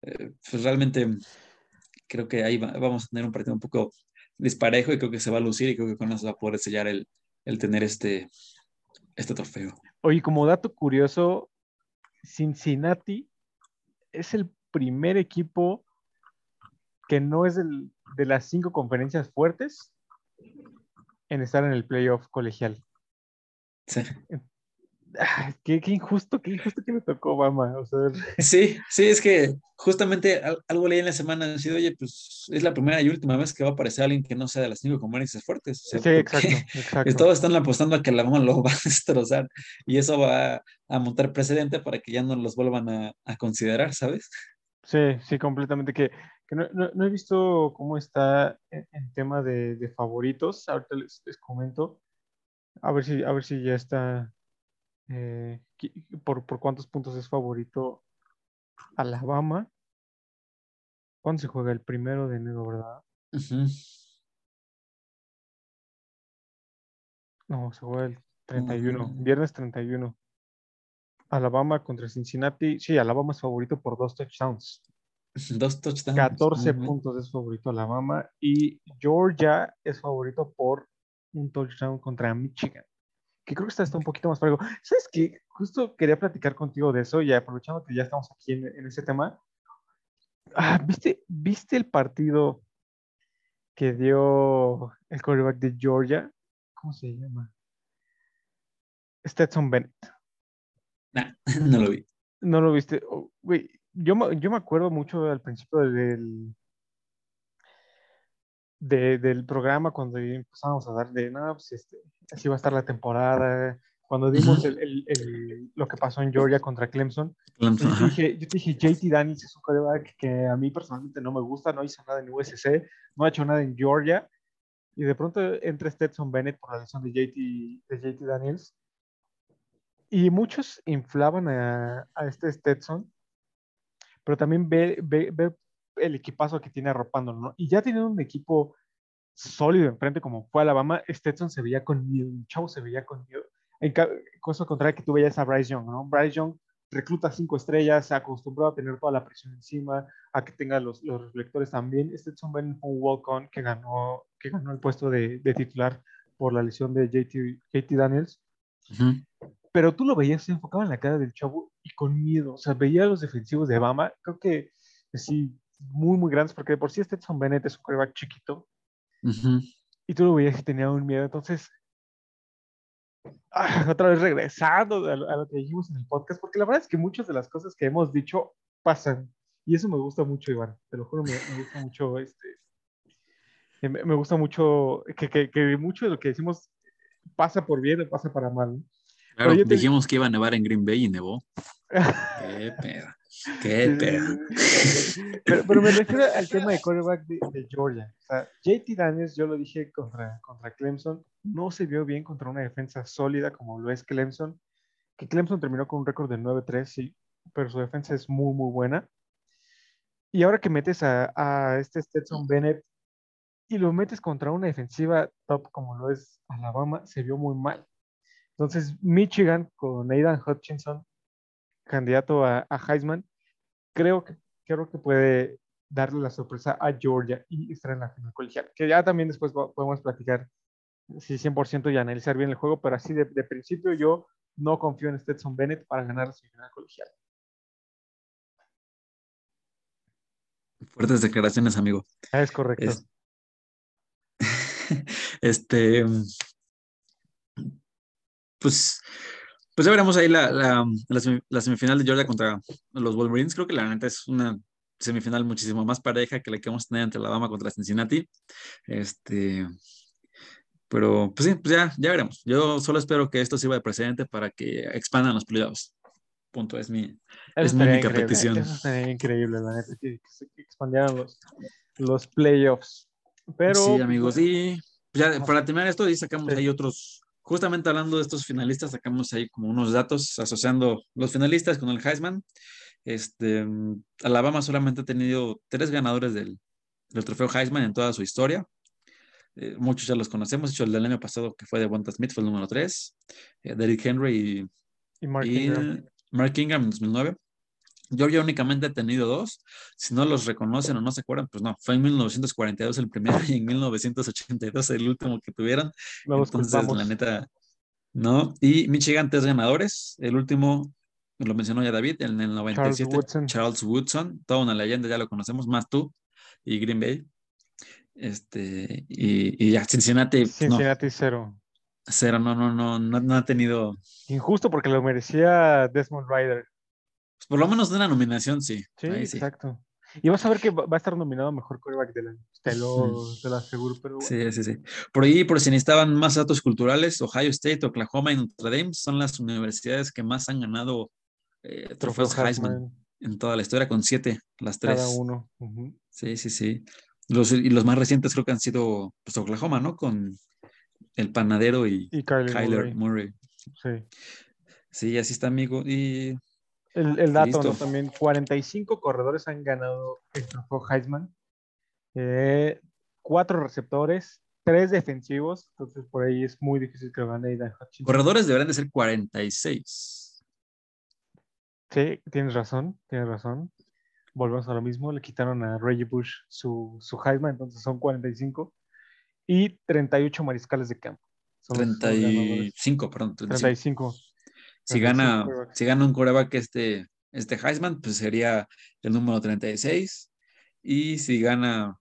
eh, pues realmente creo que ahí vamos a tener un partido un poco disparejo y creo que se va a lucir y creo que con eso va a poder sellar el, el tener este, este trofeo. Oye, como dato curioso, Cincinnati es el primer equipo que no es de las cinco conferencias fuertes en estar en el playoff colegial. Sí. Qué, injusto, qué injusto que me tocó Obama. Sí, sí, es que justamente algo leí en la semana, han sido, oye, pues es la primera y última vez que va a aparecer alguien que no sea de las cinco conferencias fuertes. sí, exacto, exacto. Todos están apostando a que la Obama lo va a destrozar y eso va a, montar precedente para que ya no los vuelvan a, considerar, ¿sabes? Sí, sí, completamente. Que, no, he visto cómo está en, tema de, favoritos. Ahorita les, les comento. A ver si, a ver si ya está eh, por, cuántos puntos es favorito Alabama. ¿Cuándo se juega? El primero de enero, ¿verdad? No, se juega el 31, viernes 31. Alabama contra Cincinnati. Sí, Alabama es favorito por dos touchdowns. Dos touchdowns. 14 puntos es favorito Alabama. Y Georgia es favorito por un touchdown contra Michigan que creo que está, está un poquito más parejo. ¿Sabes qué? Justo quería platicar contigo de eso y aprovechando que ya estamos aquí en, en ese tema. Ah, ¿viste, ¿Viste el partido que dio el quarterback de Georgia? ¿Cómo se llama? Stetson Bennett. no lo vi. No lo viste. Oh, yo, yo me acuerdo mucho al principio del, del programa cuando empezamos a dar de, no, pues este, así va a estar la temporada. Cuando dimos lo que pasó en Georgia contra Clemson, yo, te dije, yo, dije, JT Daniels es un coreback que a mí personalmente no me gusta, no hizo nada en USC, no ha hecho nada en Georgia, y de pronto entra Stetson Bennett por la lesión de JT, de JT Daniels, y muchos inflaban a, a este Stetson, pero también ve, ve, ve el equipazo que tiene arropándolo, ¿no? Y ya teniendo un equipo sólido enfrente como fue Alabama, Stetson se veía con miedo, chavo se veía con miedo. En cosa contraria que tú veías a Bryce Young, ¿no? Bryce Young recluta cinco estrellas, se acostumbró a tener toda la presión encima, a que tenga los, los reflectores también. Stetson Ben fue un walk-on que ganó, que ganó el puesto de, de, titular por la lesión de JT, JT Daniels. Pero tú lo veías, se enfocaba en la cara del chavo y con miedo. O sea, veía a los defensivos de Alabama, creo que sí, muy, muy grandes, porque de por sí Stetson Bennett es un coreback chiquito. Y tú lo veías y tenía un miedo. Entonces, ah, otra vez regresando a lo, que dijimos en el podcast, porque la verdad es que muchas de las cosas que hemos dicho pasan. Y eso me gusta mucho, Iván. Te lo juro, me, gusta mucho este. Me, gusta mucho que, que, que, mucho de lo que decimos pasa por bien o pasa para mal. Claro, dijimos que iba a nevar en Green Bay y nevó. Qué pedo. Qué pedo. Pero, me refiero al tema de quarterback de, Georgia. O sea, JT Daniels, yo lo dije contra, contra Clemson, no se vio bien contra una defensa sólida como lo es Clemson. Que Clemson terminó con un récord de 9-3, sí, pero su defensa es muy, muy buena. Y ahora que metes a, a este Stetson Bennett y lo metes contra una defensiva top como lo es Alabama, se vio muy mal. Entonces, Michigan con Aidan Hutchinson candidato a, Heisman, creo que, creo que puede darle la sorpresa a Georgia y estar en la final colegial. Que ya también después podemos platicar si 100% y analizar bien el juego, pero así de, principio yo no confío en Stetson Bennett para ganar la final colegial. Fuertes declaraciones, amigo. Es correcto. este, pues pues ya veremos ahí la, la, semifinal de Georgia contra los Wolverines. Creo que la neta es una semifinal muchísimo más pareja que la que vamos a tener entre Alabama contra Cincinnati. Este, pero pues sí, pues ya, ya veremos. Yo solo espero que esto sirva de precedente para que expandan los playoffs. Punto, es mi, es mi única petición. Eso sería increíble, la neta, que, expandieran los, los playoffs. Pero, sí, amigos, y ya para terminar esto, y sacamos ahí otros justamente hablando de estos finalistas, sacamos ahí como unos datos asociando los finalistas con el Heisman. Este, Alabama solamente ha tenido tres ganadores del, del trofeo Heisman en toda su historia. Eh, muchos ya los conocemos, de hecho el del año pasado que fue de Bonta Smith fue el número 3, eh, Derrick Henry y, Y Mark y Ingram. Mark Ingram en 2009. Georgia únicamente ha tenido dos. Si no los reconocen o no se acuerdan, pues no. Fue en 1942 el primero y en 1982 el último que tuvieron. No los Entonces, culpamos. la neta, no. Y Michigan, tres ganadores. El último, lo mencionó ya David, en el 97, Woodson. Charles Woodson. Toda una leyenda, ya lo conocemos, más tú y Green Bay. Este, y, y ya Cincinnati, no, Cincinnati cero. cero, no, no, no, no, no ha tenido, Injusto porque lo merecía Desmond Ryder. Pues, por lo menos una nominación, sí. Sí, Ahí sí. exacto. Y vas a ver que va a estar nominado mejor quarterback del año. Te lo, te lo aseguro, pero bueno. Sí, sí, sí. Por ahí, por si necesitaban más datos culturales, Ohio State, Oklahoma y Notre Dame son las universidades que más han ganado eh, trofeos Trofeo Heisman Heisman, en toda la historia, con siete, las tres. cada uno. Sí, sí, sí. Los, y los más recientes creo que han sido pues, Oklahoma, ¿no? Con el panadero y Y Kyler, Kyler Murray. Murray. Sí. Sí, así está, amigo. Y El, el dato, ¿no? También 45 corredores han ganado el trofeo Heisman. Eh, cuatro receptores, tres defensivos. Entonces, por ahí es muy difícil que lo gane Aidan Hutchinson. corredores deberían de ser 46. Sí, tienes razón, tienes razón. Volvemos a lo mismo. Le quitaron a Reggie Bush su, su Heisman, entonces son 45. Y 38 mariscales de campo. Son los- los ganadores. 35, perdón. 35. 35. Si 35 gana, si gana un coreback este, este Heisman, pues sería el número 36. Y si gana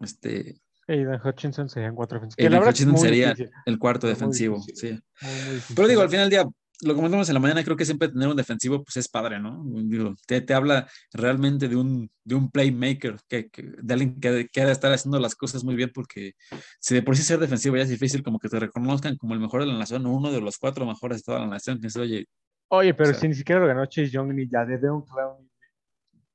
este, Aidan Hutchinson serían cuatro defensivos. Aidan Hutchinson sería difícil, el cuarto Muy defensivo. difícil. Sí. muy, muy. Pero digo, al final del día, lo comentamos en la mañana, creo que siempre tener un defensivo, pues es padre, ¿no? Digo, te, te habla realmente de un, de un playmaker, que, que- de alguien que, que ha de estar haciendo las cosas muy bien, porque si de por sí ser defensivo ya es difícil, como que te reconozcan como el mejor de la nación, o uno de los cuatro mejores de toda la nación, que se oye, Oye, pero O sea- si ni siquiera lo ganó Chase Young ni ya de Deon Clown.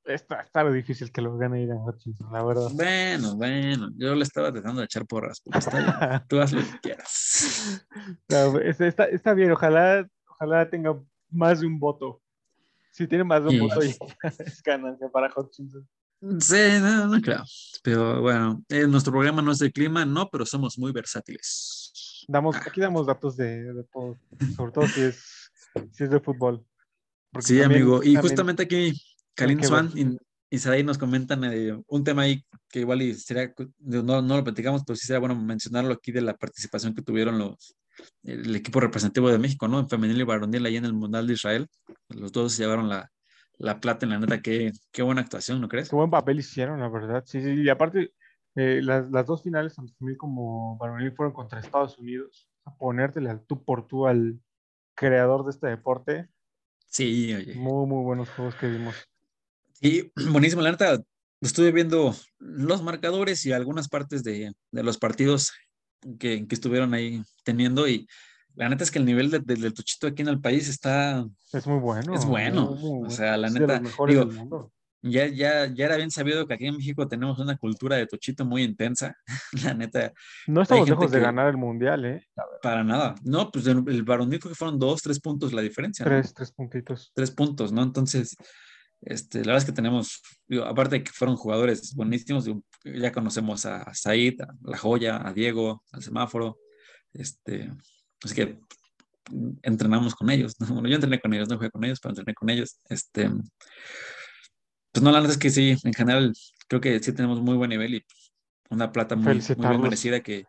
Está, está lo difícil que lo gane Aidan Hutchinson, la verdad. bueno, bueno, yo le estaba tratando de echar porras, pero está bien, tú haz lo que quieras. No, está, está, está bien, ojalá, ojalá tenga más de un voto. Si tiene más de un Y- voto, ya es ganancia para Hutchinson. Sí, no, no creo, pero bueno, eh, nuestro programa no es de clima, no, pero somos muy versátiles. Damos, aquí damos datos de, de todo, sobre todo si es, si es de fútbol. Porque Sí, también- amigo. Y también- justamente aquí, Kalin Swan y, y Sarai nos comentan eh, un tema ahí que igual y sería, no, no lo platicamos, pero sí sería bueno mencionarlo aquí de la participación que tuvieron los el equipo representativo de México, ¿no? En femenil y varonil ahí en el Mundial de Israel. Los dos se llevaron la, la plata en la neta. Qué, qué buena actuación, ¿no crees? Qué buen papel hicieron, la verdad. Sí, sí. Y aparte, eh, las, las dos finales, tanto femenil como varonil, fueron contra Estados Unidos. A ponértele al tú por tú al creador de este deporte. Sí, oye. Muy, muy buenos juegos que vimos. Y buenísimo, la neta, estuve viendo los marcadores y algunas partes de, de los partidos que, que estuvieron ahí teniendo y la neta es que el nivel de- de- del tuchito aquí en el país está, Es muy bueno. es bueno. muy, muy O bueno. sea, la Es de neta, digo, del mundo. ya, ya, ya era bien sabido que aquí en México tenemos una cultura de tuchito muy intensa. La neta, No estamos lejos de ganar el mundial, ¿eh? para nada. No, pues el, el varonil que fueron dos, tres puntos la diferencia. ¿no? Tres, tres puntitos. tres puntos, ¿no? Entonces, este, la verdad es que tenemos, digo, aparte de que fueron jugadores buenísimos, digo, ya conocemos a Said, a La Joya, a Diego, al Semáforo, este, así que entrenamos con ellos, ¿no? Bueno, yo entrené con ellos, no jugué con ellos, pero entrené con ellos, este, pues no, la verdad es que sí, en general, creo que sí tenemos muy buen nivel y una plata muy, muy bien merecida que,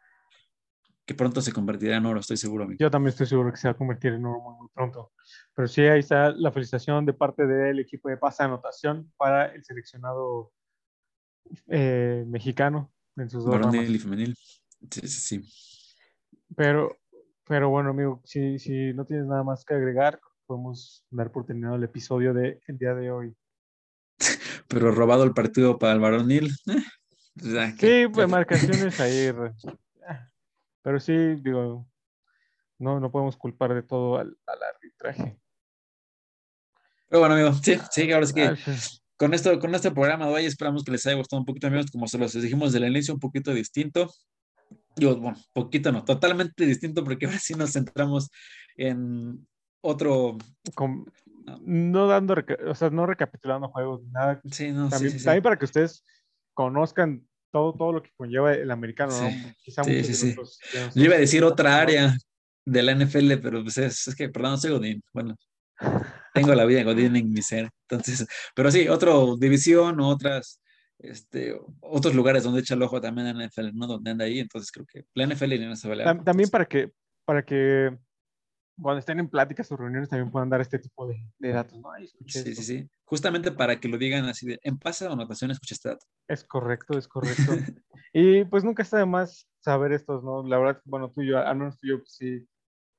que pronto se convertirá en oro, estoy seguro, amigo. Yo también estoy seguro que se va a convertir en oro muy, muy pronto. Pero sí, ahí está la felicitación de parte del equipo de pase de anotación para el seleccionado eh, mexicano en sus dos Varonil y femenil. Sí, sí, sí. Pero, pero bueno, amigo, si, si no tienes nada más que agregar, podemos dar por terminado el episodio del día de hoy. pero robado el partido para el varonil. eh, o sea, Sí, pues marcaciones ahí. Pero sí, digo, no, no podemos culpar de todo al, al arbitraje. Pero bueno, amigo, sí, sí, ahora sí que Ah, sí. con esto, con este programa de hoy esperamos que les haya gustado un poquito, amigos, como se los dijimos del inicio, un poquito distinto. Yo, bueno, poquito no, totalmente distinto, porque ahora sí nos centramos en otro. Con- no dando, o sea, no recapitulando juegos, nada. Sí, no, También, sí, sí. también para que ustedes conozcan todo, todo lo que conlleva el americano, ¿no? Sí. Quizá Sí, sí, sí. no Yo iba a decir otra área de la NFL, pero pues es, es que, perdón, soy Godín. Bueno, tengo la vida de Godín en mi ser. Entonces, pero sí, otra división o otras, este, otros lugares donde echa el ojo también en la NFL, ¿no? Donde anda ahí. Entonces creo que la NFL y la NFL. Tam- También para que, para que cuando estén en pláticas o reuniones también puedan dar este tipo de, de datos, ¿no? Ay, escuché Sí, esto. sí, sí. Justamente para que lo digan así de, en pasa o anotación, escucha este dato. Es correcto, es correcto. y pues nunca está de más saber estos, ¿no? La verdad, bueno, tú y yo, al menos tú y yo, pues, sí,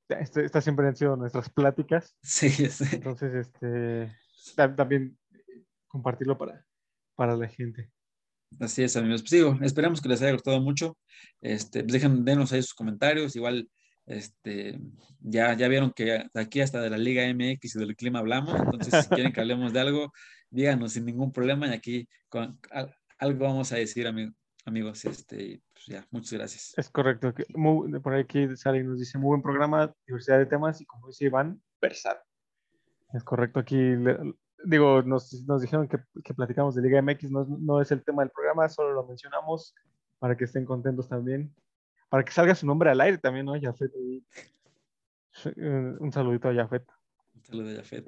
este, estas siempre han sido nuestras pláticas. Sí, sí. Entonces, este, ta- también compartirlo para, para la gente. Así es, amigos. Pues digo, esperamos que les haya gustado mucho. Este, pues dejen, denos ahí sus comentarios. Igual, este, ya, ya vieron que aquí hasta de la Liga MX y del clima hablamos. Entonces, si quieren que hablemos de algo, díganos sin ningún problema. Y aquí algo vamos a decir, amigo- amigos. Este, pues ya, muchas gracias. Es correcto. muy- por aquí sale y nos dice, muy buen programa, diversidad de temas y como dice Iván, versar. Es correcto. Aquí, digo, nos, nos dijeron que, que platicamos de Liga MX, no, no es el tema del programa, solo lo mencionamos para que estén contentos también. Para que salga su nombre al aire también, ¿no? Jafet. Eh, Un saludito a Jafet, Un saludo a Jafet.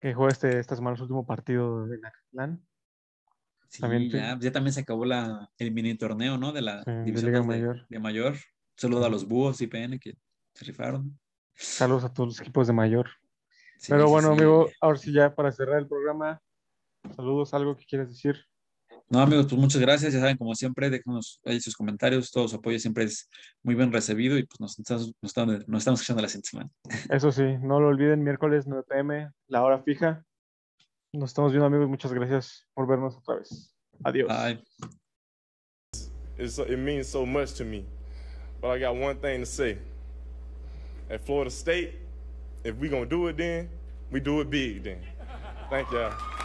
que jugó este, esta semana su último partido de Nacatlán. Sí, También ya, ya también se acabó la, el mini torneo, ¿no? De la Sí, de división dos de, Mayor. de mayor. Saludo a los búhos IPN que se rifaron. Saludos a todos los equipos de mayor. Sí, Pero bueno, amigo, ahora sí ya para cerrar el programa, saludos, algo que quieras decir. No, amigos, pues muchas gracias. Ya saben, como siempre, déjenos ahí sus comentarios. Todo su apoyo siempre es muy bien recibido y pues nos estamos, nos estamos, nos estamos escuchando la siguiente semana. Eso sí, no lo olviden, miércoles 9 pm, la hora fija. Nos estamos viendo, amigos. Muchas gracias por vernos otra vez. Adiós. Bye. It's, it means so much to me. But I got one thing to say. At Florida State, if we gonna do it then, we do it big then. Thank y'all.